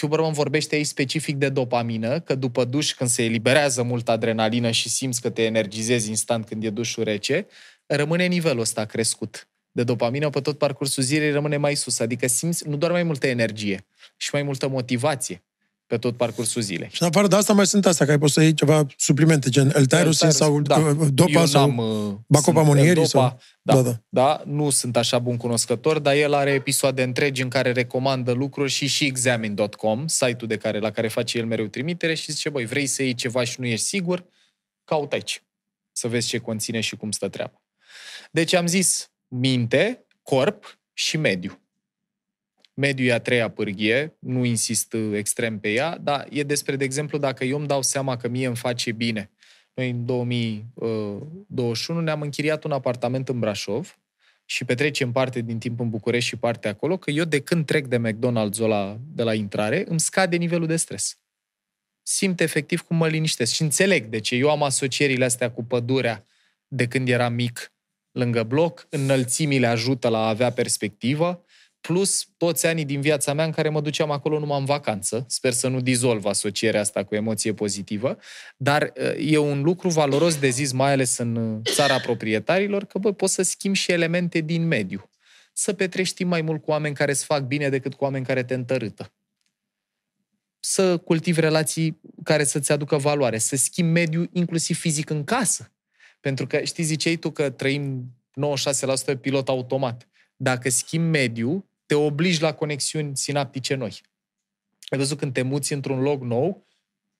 Huberman vorbește aici specific de dopamină, că după duș, când se eliberează mult adrenalină și simți că te energizezi instant când e dușul rece, rămâne nivelul ăsta crescut de dopamină pe tot parcursul zilei rămâne mai sus. Adică simți nu doar mai multă energie, și mai multă motivație pe tot parcursul zilei. Și în afară de asta mai sunt astea, care poți să iei ceva suplimente, gen L-tyrosin sau da. uh, dopa Eu sau uh, bacopamonieri sunt sau... L-dopa, Da, Da, da, da. da. da, nu sunt așa bun cunoscător, dar el are episoade întregi în care recomandă lucruri și și examine.com, site-ul de care, la care face el mereu trimitere și zice, băi, vrei să iei ceva și nu ești sigur? Caut aici. Să vezi ce conține și cum stă treaba. Deci am zis minte, corp și mediu. Mediu e a treia pârghie, nu insist uh, extrem pe ea, dar e despre, de exemplu, dacă eu îmi dau seama că mie îmi face bine. Noi în 2021 ne-am închiriat un apartament în Brașov și petrecem parte din timp în București și parte acolo, că eu de când trec de McDonald's ăla de la intrare, îmi scade nivelul de stres. Simt efectiv cum mă liniștesc și înțeleg de ce. Eu am asocierile astea cu pădurea de când eram mic lângă bloc, înălțimile ajută la a avea perspectivă, plus toți anii din viața mea în care mă duceam acolo numai în vacanță. Sper să nu dizolv asocierea asta cu emoție pozitivă, dar uh, e un lucru valoros de zis, mai ales în uh, țara proprietarilor, că bă, poți să schimbi și elemente din mediu. Să petrești timp mai mult cu oameni care îți fac bine decât cu oameni care te întărâtă. Să cultivi relații care să-ți aducă valoare, să schimbi mediul inclusiv fizic în casă. Pentru că, știi, ziceai tu că trăim 96% pilot automat. Dacă schimbi mediul, te obligi la conexiuni sinaptice noi. Ai văzut când te muți într-un loc nou,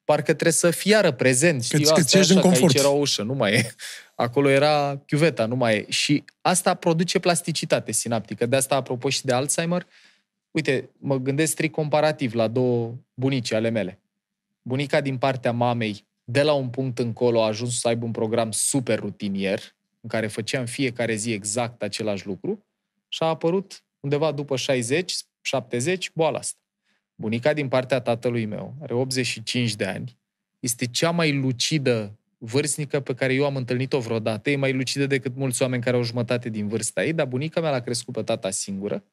parcă trebuie să fii iară prezent. Știi, Că- că asta e ți ieși din așa, că confort. Aici era o ușă, nu mai e. Acolo era chiuveta, nu mai e. Și asta produce plasticitate sinaptică. De asta, apropo și de Alzheimer, uite, mă gândesc strict comparativ la două bunici ale mele. Bunica din partea mamei, de la un punct încolo, a ajuns să aibă un program super rutinier, în care făceam fiecare zi exact același lucru și a apărut undeva după 60, 70, boala asta. Bunica din partea tatălui meu are 85 de ani, este cea mai lucidă vârstnică pe care eu am întâlnit-o vreodată. E mai lucidă decât mulți oameni care au jumătate din vârsta ei, dar bunica mea l-a crescut pe tata singură,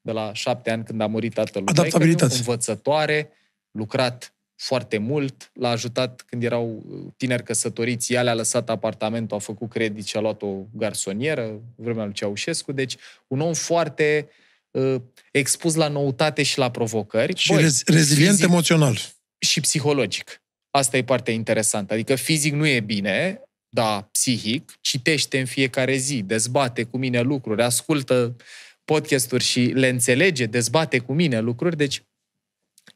de la șapte ani când a murit tatăl lui Adaptabilitate. taică-miu, învățătoare, lucrat foarte mult, l-a ajutat când erau tineri căsătoriți, ea le-a lăsat apartamentul, a făcut credit și a luat o garsonieră, vremea lui Ceaușescu, deci un om foarte uh, expus la noutate și la provocări. Și rez- rezilient fizic emoțional. și psihologic. Asta e partea interesantă. Adică fizic nu e bine, da, psihic, citește în fiecare zi, dezbate cu mine lucruri, ascultă podcasturi și le înțelege, dezbate cu mine lucruri, deci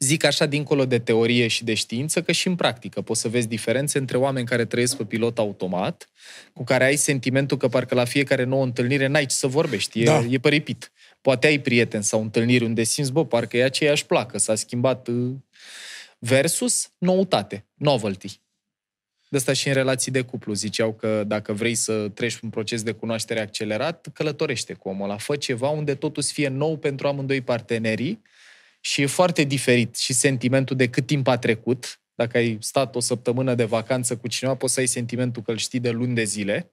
zic așa dincolo de teorie și de știință, că și în practică poți să vezi diferențe între oameni care trăiesc pe pilot automat, cu care ai sentimentul că parcă la fiecare nouă întâlnire n-ai ce să vorbești, e, Da. e păripit. Poate ai prieten sau întâlniri unde simți, bă, parcă e aceeași placă, s-a schimbat uh, versus noutate, novelty. De asta și în relații de cuplu ziceau că dacă vrei să treci un proces de cunoaștere accelerat, călătorește cu omul ăla. Fă ceva unde totul să fie nou pentru amândoi partenerii și e foarte diferit și sentimentul de cât timp a trecut. Dacă ai stat o săptămână de vacanță cu cineva, poți să ai sentimentul că îl știi de luni de zile,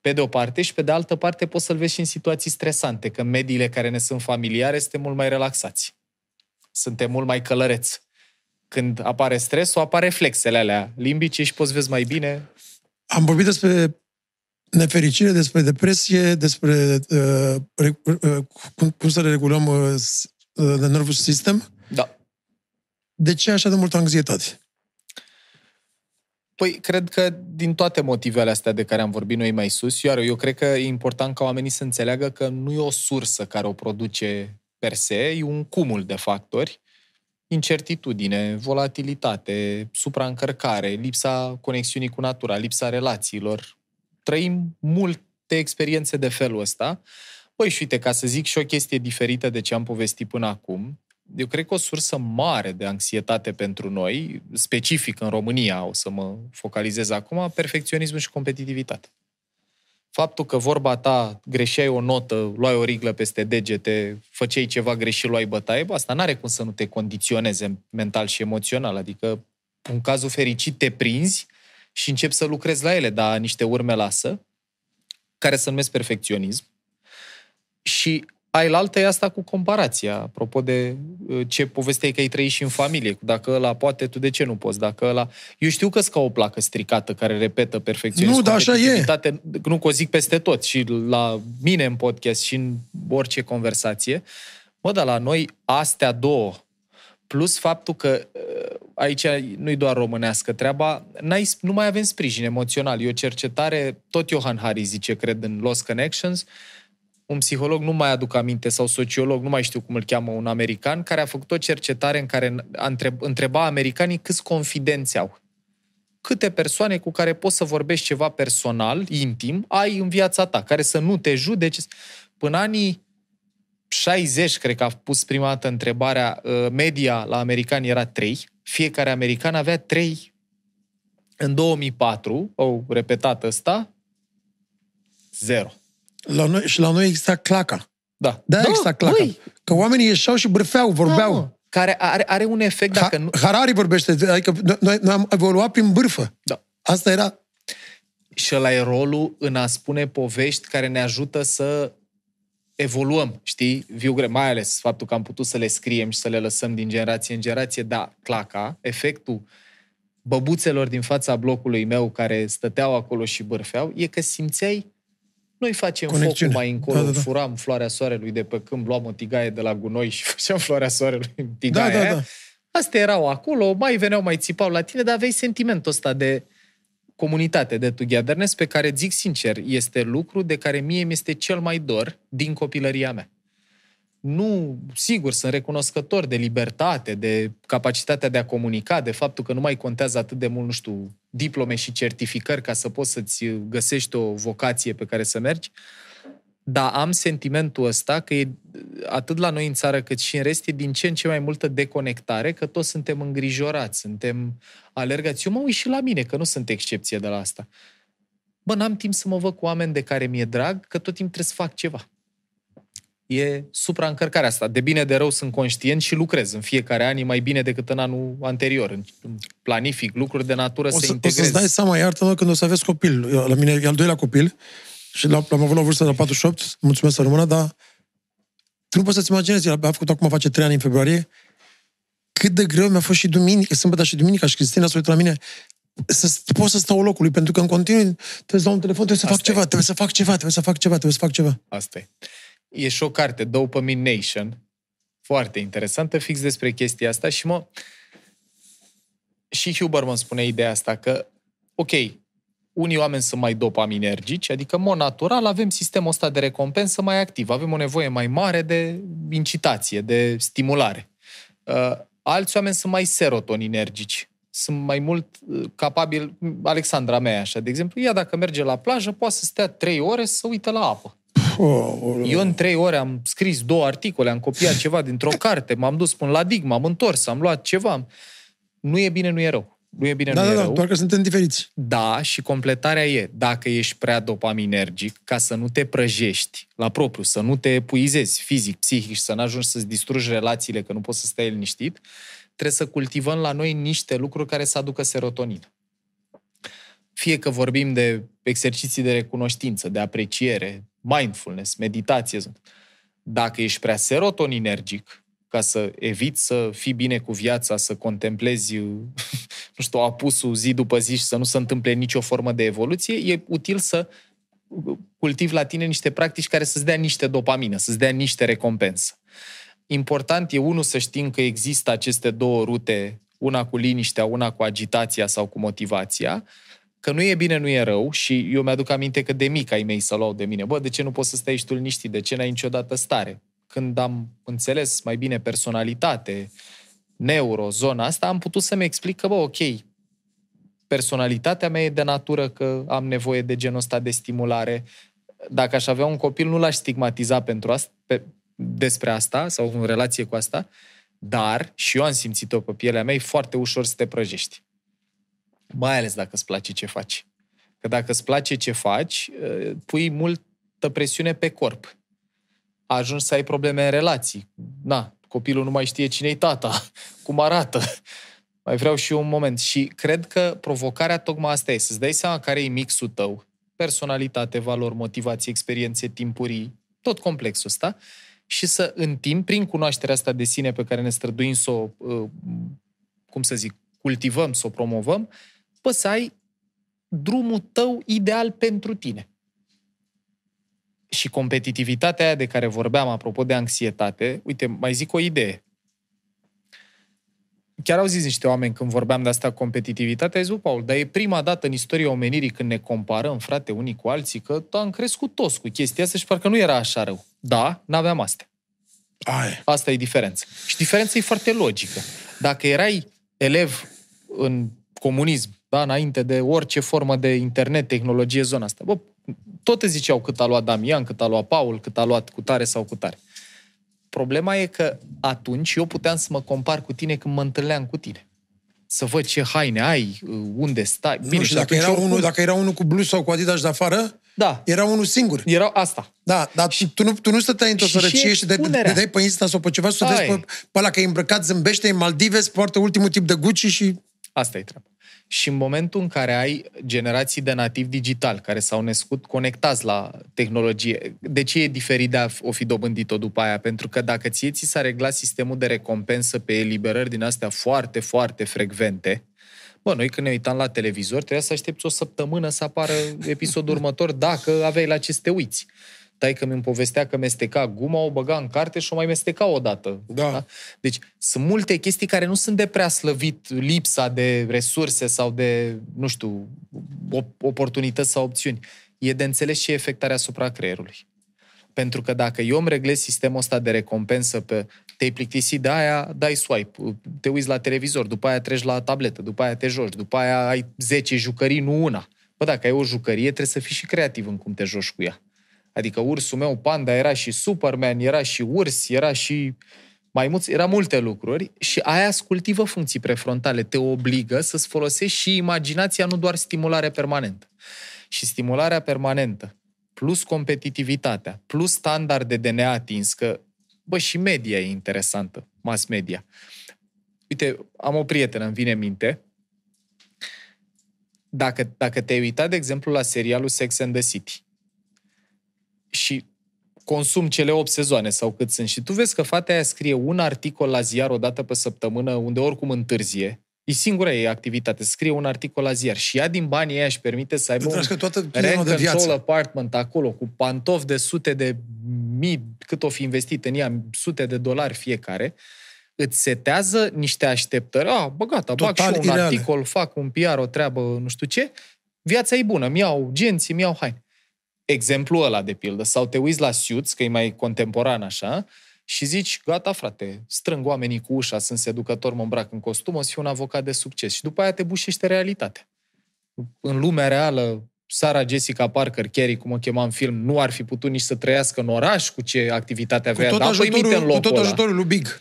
pe de o parte, și pe de altă parte poți să-l vezi și în situații stresante, că în mediile care ne sunt familiare suntem mult mai relaxați. Suntem mult mai călăreți. Când apare stresul, apar reflexele alea limbice și poți vezi mai bine. Am vorbit despre nefericire, despre depresie, despre uh, re, uh, cum, cum să le regulăm uh, s- uh, the nervous system. Da. De ce așa de multă anxietate? Păi, cred că din toate motivele astea de care am vorbit noi mai sus, iar eu cred că e important ca oamenii să înțeleagă că nu e o sursă care o produce per se, e un cumul de factori. Incertitudine, volatilitate, supraîncărcare, lipsa conexiunii cu natura, lipsa relațiilor. Trăim multe experiențe de felul ăsta. Păi și uite, ca să zic și o chestie diferită de ce am povestit până acum, eu cred că o sursă mare de anxietate pentru noi, specific în România, o să mă focalizez acum, perfecționismul și competitivitate. faptul că vorba ta greșeai o notă, luai o riglă peste degete, făceai ceva greșit, luai bătaie, bă, asta n-are cum să nu te condiționeze mental și emoțional. Adică, în cazul fericit, te prinzi și începi să lucrezi la ele, dar niște urme lasă, care se numesc perfecționism. Și ai la altă e asta cu comparația, apropo de uh, ce povesteai că ai trăit și în familie. Dacă ăla poate, tu de ce nu poți? Dacă ăla... Eu știu că ca o placă stricată care repetă perfecționism. Nu, dar așa e. Nu că o zic peste tot, și la mine în podcast și în orice conversație. Mă, dar la noi astea două, plus faptul că uh, aici nu-i doar românească treaba, n-ai, nu mai avem sprijin emoțional. E o cercetare, tot Johan Hari zice, cred, în Lost Connections, un psiholog, nu mai aduc aminte, sau sociolog, nu mai știu cum îl cheamă, un american, care a făcut o cercetare în care întreba americanii câți confidenți au. Câte persoane cu care poți să vorbești ceva personal, intim, ai în viața ta, care să nu te judeci. Până anii 60, cred că a pus prima dată întrebarea, uh, media la americani era 3, fiecare american avea 3. În 2004, au repetat ăsta, 0. La noi, și la noi exista claca. Da. Da, da exista claca. Băi. Că oamenii ieșeau și bârfeau, vorbeau. Da, care are, are un efect dacă ha, nu... Harari vorbește, adică noi, noi am evoluat prin bârfă. Da. Asta era... Și ăla e rolul în a spune povești care ne ajută să evoluăm, știi? Viu greu, mai ales faptul că am putut să le scriem și să le lăsăm din generație în generație, da, claca, efectul băbuțelor din fața blocului meu care stăteau acolo și bârfeau, e că simțeai noi facem Conexiune. focul mai încolo, da, da, da. furam floarea soarelui de pe câmp, luam o tigaie de la gunoi *laughs* și făceam floarea soarelui în tigaie. Da, da, da. Astea erau acolo, mai veneau, mai țipau la tine, dar aveai sentimentul ăsta de comunitate, de togetherness, pe care, zic sincer, este lucru de care mie mi este cel mai dor din copilăria mea nu, sigur, sunt recunoscător de libertate, de capacitatea de a comunica, de faptul că nu mai contează atât de mult, nu știu, diplome și certificări ca să poți să-ți găsești o vocație pe care să mergi, dar am sentimentul ăsta că e atât la noi în țară cât și în rest e din ce în ce mai multă deconectare, că toți suntem îngrijorați, suntem alergați. Eu mă uit și la mine, că nu sunt excepție de la asta. Bă, n-am timp să mă văd cu oameni de care mi-e drag, că tot timp trebuie să fac ceva e supraîncărcarea asta. De bine, de rău sunt conștient și lucrez în fiecare an, e mai bine decât în anul anterior. Planific lucruri de natură o să, să integrez. O să-ți dai seama, iartă când o să aveți copil. La mine e al doilea copil și l-am avut la vârstă de 48, mulțumesc să rămână, dar tu nu poți să-ți imaginezi, el a făcut acum face 3 ani în februarie, cât de greu mi-a fost și duminică, sâmbătă și duminica și Cristina s-a uitat la mine, să pot să stau locului, pentru că în continuu trebuie să dau un telefon, trebuie să Asta fac e. ceva, trebuie să fac ceva, trebuie să fac ceva, trebuie să fac ceva. Asta e e și o carte, Dopamine Nation, foarte interesantă, fix despre chestia asta și mă... Și Huberman spune ideea asta, că, ok, unii oameni sunt mai dopaminergici, adică, în mod natural, avem sistemul ăsta de recompensă mai activ, avem o nevoie mai mare de incitație, de stimulare. Uh, alți oameni sunt mai serotoninergici, sunt mai mult uh, capabili, Alexandra mea, așa, de exemplu, ea dacă merge la plajă, poate să stea trei ore să uită la apă. Eu în trei ore am scris două articole, am copiat ceva dintr-o carte, m-am dus până la dig, m-am întors, am luat ceva. Nu e bine, nu e rău. Nu e bine, da, nu da, e da, rău. doar că suntem diferiți. Da, și completarea e, dacă ești prea dopaminergic, ca să nu te prăjești la propriu, să nu te epuizezi fizic, psihic și să nu ajungi să-ți distrugi relațiile, că nu poți să stai liniștit, trebuie să cultivăm la noi niște lucruri care să aducă serotonină. Fie că vorbim de exerciții de recunoștință, de apreciere, mindfulness, meditație. Dacă ești prea serotoninergic, ca să eviți să fii bine cu viața, să contemplezi, *laughs* nu știu, apusul zi după zi și să nu se întâmple nicio formă de evoluție, e util să cultivi la tine niște practici care să-ți dea niște dopamină, să-ți dea niște recompensă. Important e, unul, să știm că există aceste două rute, una cu liniștea, una cu agitația sau cu motivația, că nu e bine, nu e rău și eu mi-aduc aminte că de mic ai mei să luau de mine. Bă, de ce nu poți să stai și tu liniștit? De ce n-ai niciodată stare? Când am înțeles mai bine personalitate, neuro, zona asta, am putut să-mi explic că, bă, ok, personalitatea mea e de natură că am nevoie de genul ăsta de stimulare. Dacă aș avea un copil, nu l-aș stigmatiza pentru asta, pe, despre asta sau în relație cu asta, dar, și eu am simțit-o pe pielea mea, e foarte ușor să te prăjești mai ales dacă îți place ce faci. Că dacă îți place ce faci, uh, pui multă presiune pe corp. Ajungi să ai probleme în relații. Na, copilul nu mai știe cine-i tata, *laughs* cum arată. Mai vreau și eu un moment. Și cred că provocarea tocmai asta e, să-ți dai seama care e mixul tău. Personalitate, valori, motivație, experiențe, timpurii, tot complexul ăsta. Și să, în timp, prin cunoașterea asta de sine pe care ne străduim să o, uh, cum să zic, cultivăm, să o promovăm, pă să ai drumul tău ideal pentru tine. Și competitivitatea aia de care vorbeam, apropo de anxietate, uite, mai zic o idee. Chiar au zis niște oameni când vorbeam de asta competitivitate, ai zis, Paul, dar e prima dată în istoria omenirii când ne comparăm, frate, unii cu alții, că am crescut toți cu chestia asta și parcă nu era așa rău. Da, n-aveam astea. Ai. Asta e diferența. Și diferența e foarte logică. Dacă erai elev în comunism, da, înainte de orice formă de internet, tehnologie, zona asta, bă, tot îți ziceau cât a luat Damian, cât a luat Paul, cât a luat cu tare sau cu tare. Problema e că atunci eu puteam să mă compar cu tine când mă întâlneam cu tine. Să văd ce haine ai, unde stai. Bine, nu, și dacă era, oricum... unul, dacă era unul cu bluz sau cu Adidas de afară, da. era unul singur. Era asta. Da, dar și, tu, nu, tu nu stăteai într-o sărăcie și de, de, dai pe Insta sau pe ceva să vezi pe, pe ăla că e îmbrăcat, zâmbește, în Maldives, poartă ultimul tip de Gucci și... Asta e treaba. Și în momentul în care ai generații de nativ digital care s-au născut conectați la tehnologie, de ce e diferit de a o fi dobândit-o după aia? Pentru că dacă ție ți s-a reglat sistemul de recompensă pe eliberări din astea foarte, foarte frecvente, Bă, noi când ne uitam la televizor, trebuia să aștepți o săptămână să apară episodul următor dacă aveai la ce să te uiți tai că mi-mi povestea că mesteca guma, o băga în carte și o mai mesteca o dată. Da. da? Deci sunt multe chestii care nu sunt de prea slăvit lipsa de resurse sau de, nu știu, oportunități sau opțiuni. E de înțeles și efectarea asupra creierului. Pentru că dacă eu îmi reglez sistemul ăsta de recompensă pe te-ai plictisit de aia, dai swipe, te uiți la televizor, după aia treci la tabletă, după aia te joci, după aia ai 10 jucării, nu una. Bă, dacă ai o jucărie, trebuie să fii și creativ în cum te joci cu ea. Adică ursul meu, panda, era și Superman, era și urs, era și mai mulți, era multe lucruri și aia îți cultivă funcții prefrontale, te obligă să-ți folosești și imaginația, nu doar stimulare permanentă. Și stimularea permanentă, plus competitivitatea, plus standarde de neatins, că, bă, și media e interesantă, mass media. Uite, am o prietenă, îmi vine minte, dacă, dacă te-ai uitat, de exemplu, la serialul Sex and the City, și consum cele 8 sezoane sau cât sunt și tu vezi că fata aia scrie un articol la ziar o dată pe săptămână, unde oricum întârzie, E singura ei activitate, scrie un articol la ziar și ea din banii ei își permite să aibă un toată rent de viață. apartment acolo cu pantofi de sute de mii, cât o fi investit în ea, sute de dolari fiecare, îți setează niște așteptări. Ah, bă, gata, Total bag și un ireale. articol, fac un PR, o treabă, nu știu ce. Viața e bună, mi-au genții, mi-au haine exemplul ăla, de pildă. Sau te uiți la Suits, că e mai contemporan așa, și zici, gata frate, strâng oamenii cu ușa, sunt seducător, mă îmbrac în costum, o să fiu un avocat de succes. Și după aia te bușește realitatea. În lumea reală, Sara Jessica Parker, Carrie, cum o chema în film, nu ar fi putut nici să trăiască în oraș cu ce activitate avea. Cu tot, ajutorul, cu tot ajutorul lui Big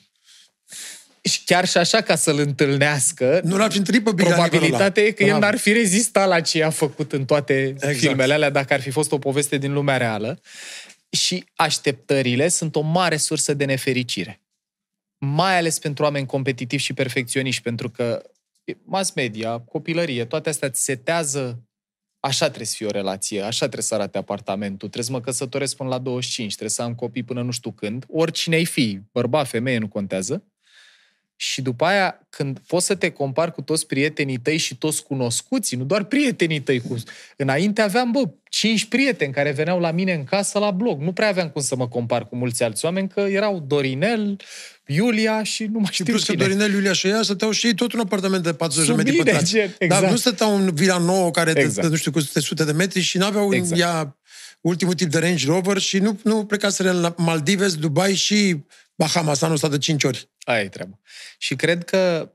și chiar și așa ca să-l întâlnească, nu l-ar fi întâlnit pe probabilitatea e că el n-ar fi rezistat la ce a făcut în toate exact. filmele alea dacă ar fi fost o poveste din lumea reală. Și așteptările sunt o mare sursă de nefericire. Mai ales pentru oameni competitivi și perfecționiști, pentru că mass media, copilărie, toate astea îți setează așa trebuie să fie o relație, așa trebuie să arate apartamentul, trebuie să mă căsătoresc până la 25, trebuie să am copii până nu știu când, oricine ai fi, bărbat, femeie, nu contează. Și după aia, când poți să te compari cu toți prietenii tăi și toți cunoscuții, nu doar prietenii tăi, cu... înainte aveam, bă, cinci prieteni care veneau la mine în casă la blog. Nu prea aveam cum să mă compar cu mulți alți oameni, că erau Dorinel, Iulia și nu mai știu și plus cine. că Dorinel, Iulia și ea stăteau și ei tot un apartament de 40 de metri pătrați. Exact. Dar nu stăteau în vila nouă care exact. de, nu știu, cu sute de metri și n-aveau exact. ea ultimul tip de Range Rover și nu, nu plecaseră în Maldives, Dubai și Bahamas anul ăsta de 5 ori. Aia e treaba. Și cred că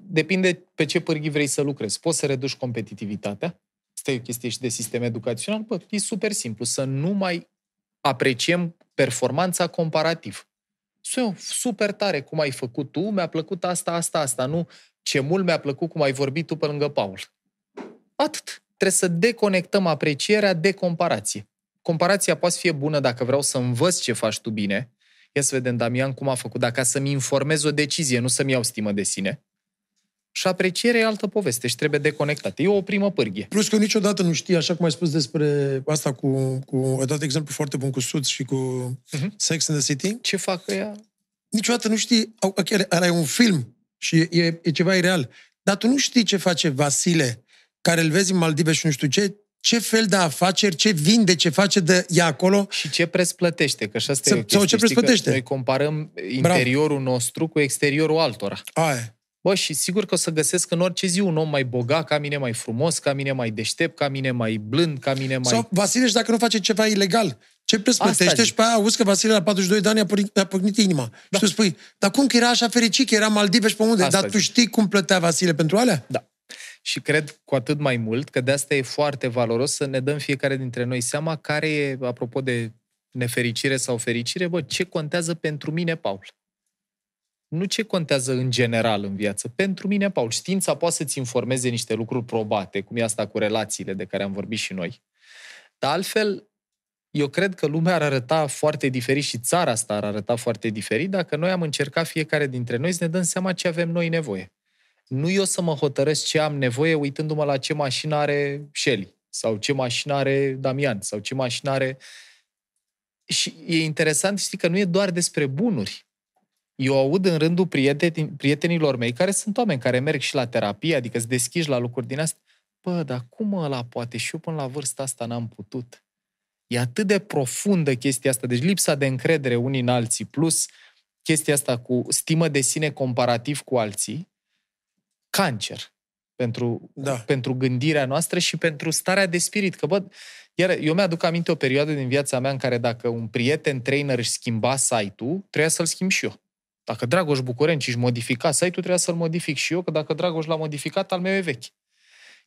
depinde pe ce pârghii vrei să lucrezi. Poți să reduci competitivitatea. Asta e o chestie și de sistem educațional. Bă, e super simplu. Să nu mai apreciem performanța comparativ. Sunt super tare cum ai făcut tu, mi-a plăcut asta, asta, asta. Nu ce mult mi-a plăcut cum ai vorbit tu pe lângă Paul. Atât. trebuie să deconectăm aprecierea de comparație. Comparația poate fi bună dacă vreau să învăț ce faci tu bine. Ia să vedem, Damian, cum a făcut. Dacă să-mi informez o decizie, nu să-mi iau stimă de sine. Și aprecierea e altă poveste și trebuie deconectată. E o primă pârghie. Plus că niciodată nu știi, așa cum ai spus despre asta cu... cu ai dat exemplu foarte bun cu Suits și cu uh-huh. Sex in the City. Ce fac ea? Niciodată nu știi... Ok, ăla e un film și e, e ceva ireal. Dar tu nu știi ce face Vasile, care îl vezi în Maldive și nu știu ce, ce fel de afaceri, ce vinde, ce face de ea acolo. Și ce preț plătește, că așa Sau, sau ce preț plătește. Noi comparăm interiorul Bravo. nostru cu exteriorul altora. Aia. Bă, și sigur că o să găsesc în orice zi un om mai bogat, ca mine mai frumos, ca mine mai deștept, ca mine mai blând, ca mine mai... Sau Vasile, și dacă nu face ceva ilegal, ce preț plătește? Și pe aia auzi că Vasile la 42 de ani a pornit, a pornit inima. Da. Și tu spui, dar cum că era așa fericit, că era Maldive și pe unde? Asta dar tu știi cum plătea Vasile pentru alea? Da. Și cred cu atât mai mult că de asta e foarte valoros să ne dăm fiecare dintre noi seama care e, apropo de nefericire sau fericire, bă, ce contează pentru mine, Paul nu ce contează în general în viață. Pentru mine, Paul, știința poate să-ți informeze niște lucruri probate, cum e asta cu relațiile de care am vorbit și noi. Dar altfel, eu cred că lumea ar arăta foarte diferit și țara asta ar arăta foarte diferit dacă noi am încercat fiecare dintre noi să ne dăm seama ce avem noi nevoie. Nu eu să mă hotărăsc ce am nevoie uitându-mă la ce mașină are Shelly sau ce mașină are Damian sau ce mașină are... Și e interesant, știi, că nu e doar despre bunuri eu aud în rândul prieteni, prietenilor mei, care sunt oameni care merg și la terapie, adică îți deschiși la lucruri din asta, bă, dar cum ăla poate? Și eu până la vârsta asta n-am putut. E atât de profundă chestia asta, deci lipsa de încredere unii în alții, plus chestia asta cu stimă de sine comparativ cu alții, cancer pentru, da. pentru gândirea noastră și pentru starea de spirit. Că, bă, iar eu mi-aduc aminte o perioadă din viața mea în care dacă un prieten trainer își schimba site-ul, trebuia să-l schimb și eu. Dacă Dragoș Bucurenci își modifica site-ul, trebuia să-l modific și eu, că dacă Dragoș l-a modificat, al meu e vechi.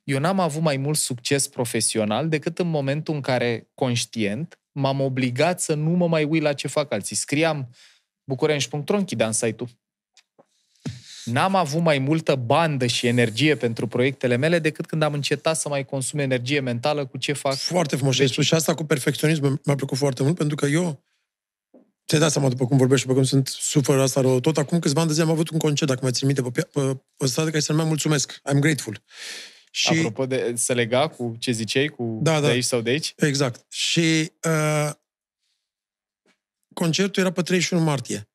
Eu n-am avut mai mult succes profesional decât în momentul în care, conștient, m-am obligat să nu mă mai uit la ce fac alții. Scriam bucurenci.ro, închideam site-ul. N-am avut mai multă bandă și energie pentru proiectele mele decât când am încetat să mai consum energie mentală cu ce fac. Foarte frumos și spus și asta cu perfecționism mi-a plăcut foarte mult, pentru că eu Ți-ai dat seama după cum vorbești, după cum sunt sufăr asta rău. Tot acum câțiva ani de zi am avut un concert, dacă mai țin minte, pe, pe, pe stradă care se numea Mulțumesc. I'm grateful. Și... Apropo de să lega cu ce ziceai, cu da, de da. aici sau de aici? Exact. Și uh, concertul era pe 31 martie.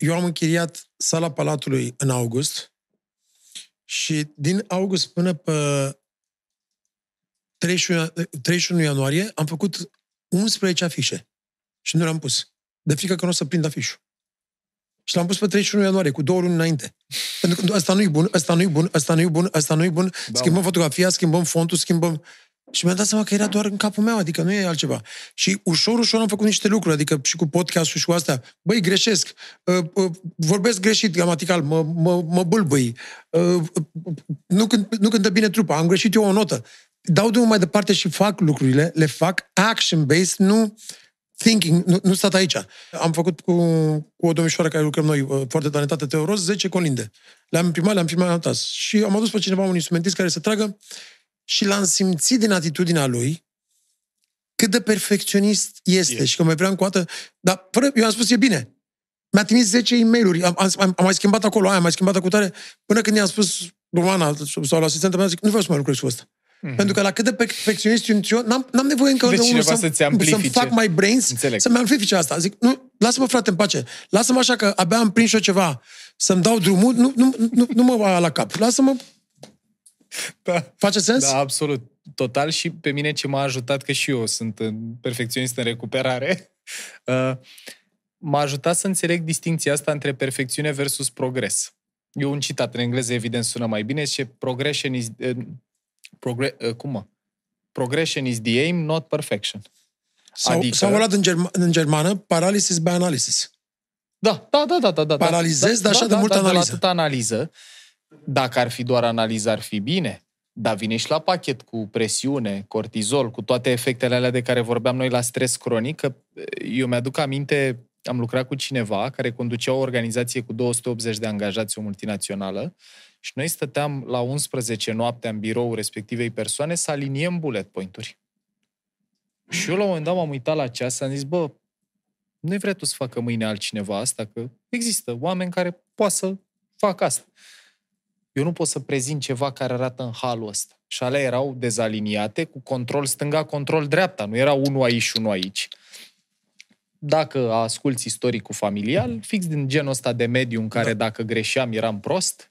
Eu am închiriat sala Palatului în august și din august până pe 31, 31 ianuarie am făcut 11 afișe și nu le-am pus de frică că nu o să prind afișul. Și l-am pus pe 31 ianuarie, cu două luni înainte. Pentru că ăsta nu-i bun, ăsta nu-i bun, ăsta nu-i bun, ăsta nu-i bun. Da, schimbăm fotografia, schimbăm fontul, schimbăm... Și mi-am dat seama că era doar în capul meu, adică nu e altceva. Și ușor, ușor am făcut niște lucruri, adică și cu podcastul și cu astea. Băi, greșesc, uh, uh, vorbesc greșit gramatical, mă, mă, mă bâlbâi, uh, nu, cânt, nu cântă bine trupa, am greșit eu o notă. Dau drumul mai departe și fac lucrurile, le fac action-based, nu thinking, nu, nu stat aici. Am făcut cu, cu o domnișoară care lucrăm noi, uh, foarte talentată, Teoros, 10 colinde. Le-am imprimat, le-am filmat, le-am tas. Și am adus pe cineva, un instrumentist care să tragă și l-am simțit din atitudinea lui cât de perfecționist este yeah. și că mai vrea încă o dată, dar fără, eu am spus, e bine. Mi-a trimis 10 e mail am, am, am, mai schimbat acolo aia, am mai schimbat cu tare, până când i-am spus Romana sau la asistentă mea, zic, nu vreau să mai lucrez cu asta. Mm-hmm. Pentru că la cât de perfecționist sunt eu, n-am, n-am nevoie încă de, de unul să, să-mi fac mai brains, Înțeleg. să-mi amplifice asta. Zic, nu, lasă-mă frate în pace. Lasă-mă așa că abia am prins eu ceva, să-mi dau drumul, nu, nu, nu, nu mă va la cap. Lasă-mă... *laughs* Da. Face sens? Da, absolut. Total și pe mine ce m-a ajutat, că și eu sunt perfecționist în recuperare, *laughs* uh, m-a ajutat să înțeleg distinția asta între perfecțiune versus progres. Eu un citat în engleză, evident, sună mai bine, și progression is, uh, Progre- uh, cum mă? Progression is the aim, not perfection. Sau, adică... sau luat în, germ- în germană, paralysis by analysis. Da, da, da, da. da, da Paralizezi, da, dar așa da, de multă da, analiză. De atâta analiză. Dacă ar fi doar analiză, ar fi bine. Dar vine și la pachet cu presiune, cortizol, cu toate efectele alea de care vorbeam noi la stres cronic, că eu mi-aduc aminte am lucrat cu cineva care conducea o organizație cu 280 de angajați, o multinațională, și noi stăteam la 11 noaptea în birou respectivei persoane să aliniem bullet point-uri. Și eu la un moment dat m-am uitat la ceas, am zis, bă, nu-i vrea tu să facă mâine altcineva asta, că există oameni care poate să facă asta. Eu nu pot să prezint ceva care arată în halul ăsta. Și alea erau dezaliniate, cu control stânga, control dreapta. Nu era unul aici și unul aici. Dacă asculți istoricul familial, fix din genul ăsta de mediu în care da. dacă greșeam eram prost,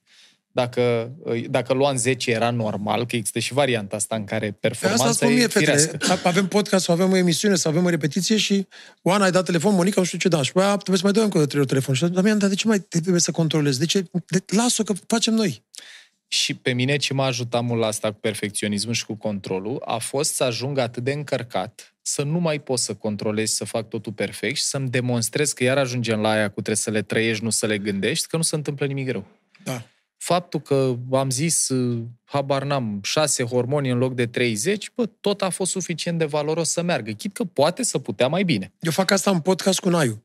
dacă, dacă luam 10 era normal, că există și varianta asta în care performanța asta e mie, fetele. Avem podcast sau avem o emisiune sau avem o repetiție și Oana ai dat telefon, Monica nu știu ce da. Și aia trebuie să mai dăm încă de trei ori telefon. Și Damian, dar de ce mai trebuie să controlezi? De ce? De, las-o că facem noi. Și pe mine ce m-a ajutat mult la asta cu perfecționismul și cu controlul a fost să ajung atât de încărcat să nu mai pot să controlezi, să fac totul perfect și să-mi demonstrez că iar ajungem la aia cu trebuie să le trăiești, nu să le gândești, că nu se întâmplă nimic rău. Da faptul că am zis, uh, habar n-am, șase hormoni în loc de 30, bă, tot a fost suficient de valoros să meargă. Chit că poate să putea mai bine. Eu fac asta în podcast cu Naiu.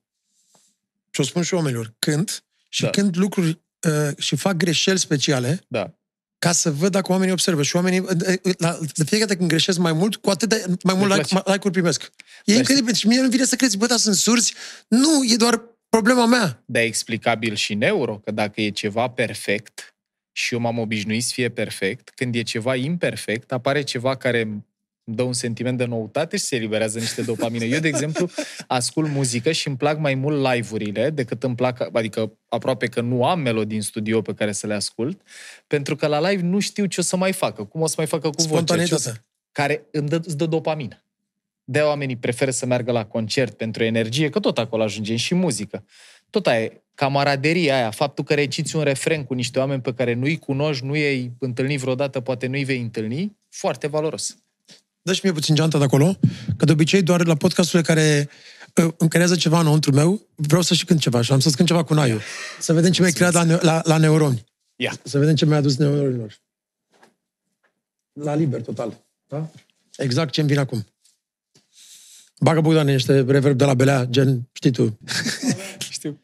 Și o spun și oamenilor. Când și da. când lucruri uh, și fac greșeli speciale, da. ca să văd dacă oamenii observă. Și oamenii, uh, uh, la, de fiecare dată când greșesc mai mult, cu atât de mai mult like, like-uri primesc. E incredibil. Și mie nu vine să crezi, bă, dar sunt surzi. Nu, e doar problema mea. Da, e explicabil și neuro, că dacă e ceva perfect și eu m-am obișnuit să fie perfect, când e ceva imperfect, apare ceva care îmi dă un sentiment de noutate și se eliberează niște dopamină. Eu, de exemplu, ascult muzică și îmi plac mai mult live-urile decât îmi plac, adică aproape că nu am melodii în studio pe care să le ascult, pentru că la live nu știu ce o să mai facă, cum o să mai facă cu vocea, care îmi dă, îți dă dopamină de oamenii preferă să meargă la concert pentru energie, că tot acolo ajungem și muzică. Tot aia camaraderia aia, faptul că reciți un refren cu niște oameni pe care nu-i cunoști, nu i-ai întâlnit vreodată, poate nu-i vei întâlni, foarte valoros. Dă și mie puțin geanta de acolo, că de obicei doar la podcasturile care uh, încărează ceva înăuntru meu, vreau să și cânt ceva și am să cânt ceva cu Naiu. Să vedem ce mi-ai creat la, la, la neuroni. Ia. Să vedem ce mi-a adus neuronilor. La liber, total. Da? Exact ce-mi vine acum. Bagă Bogdan niște reverb de la Belea, gen, știi tu. *laughs* Știu.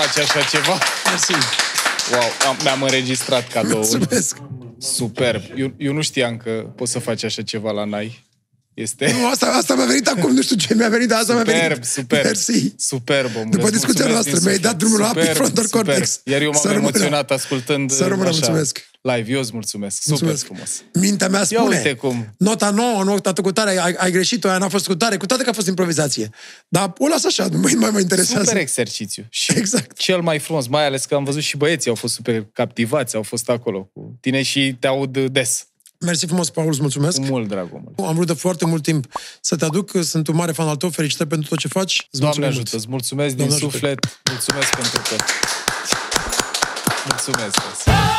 Se poate face așa ceva. Mersi. Wow, am, mi-am înregistrat cadoul. Mulțumesc. Superb. Eu, eu nu știam că poți să faci așa ceva la NAI. Este Nu, asta, asta mi-a venit acum, nu știu ce mi-a venit, dar asta mi-a superb, venit. superb. Mersi. Superb, omule. După Îți discuția mulțumesc noastră, din mi-ai suflet. dat drumul la Superb, prefrontal superb. cortex. Iar eu m-am Să rămână. emoționat ascultând Să rămână, așa, mulțumesc. Live. Eu îți mulțumesc. Super Mulțumesc. frumos. Mintea mea spune, uite cum. nota nouă, nota cu tare, ai, ai greșit-o, aia n-a fost cu tare, cu toate că a fost improvizație. Dar o las așa, nu mai, mai mă interesează. Super exercițiu. Și Exact. cel mai frumos, mai ales că am văzut și băieții au fost super captivați, au fost acolo cu tine și te aud des. Mersi frumos, Paul, îți mulțumesc. Cu mult drag, omule. Am vrut de foarte mult timp să te aduc, sunt un mare fan al tău, felicitări pentru tot ce faci. Îți Doamne mulțumim ajută, mult. îți mulțumesc Doamne din ajută. suflet, mulțumesc pentru tot. Mulțumesc.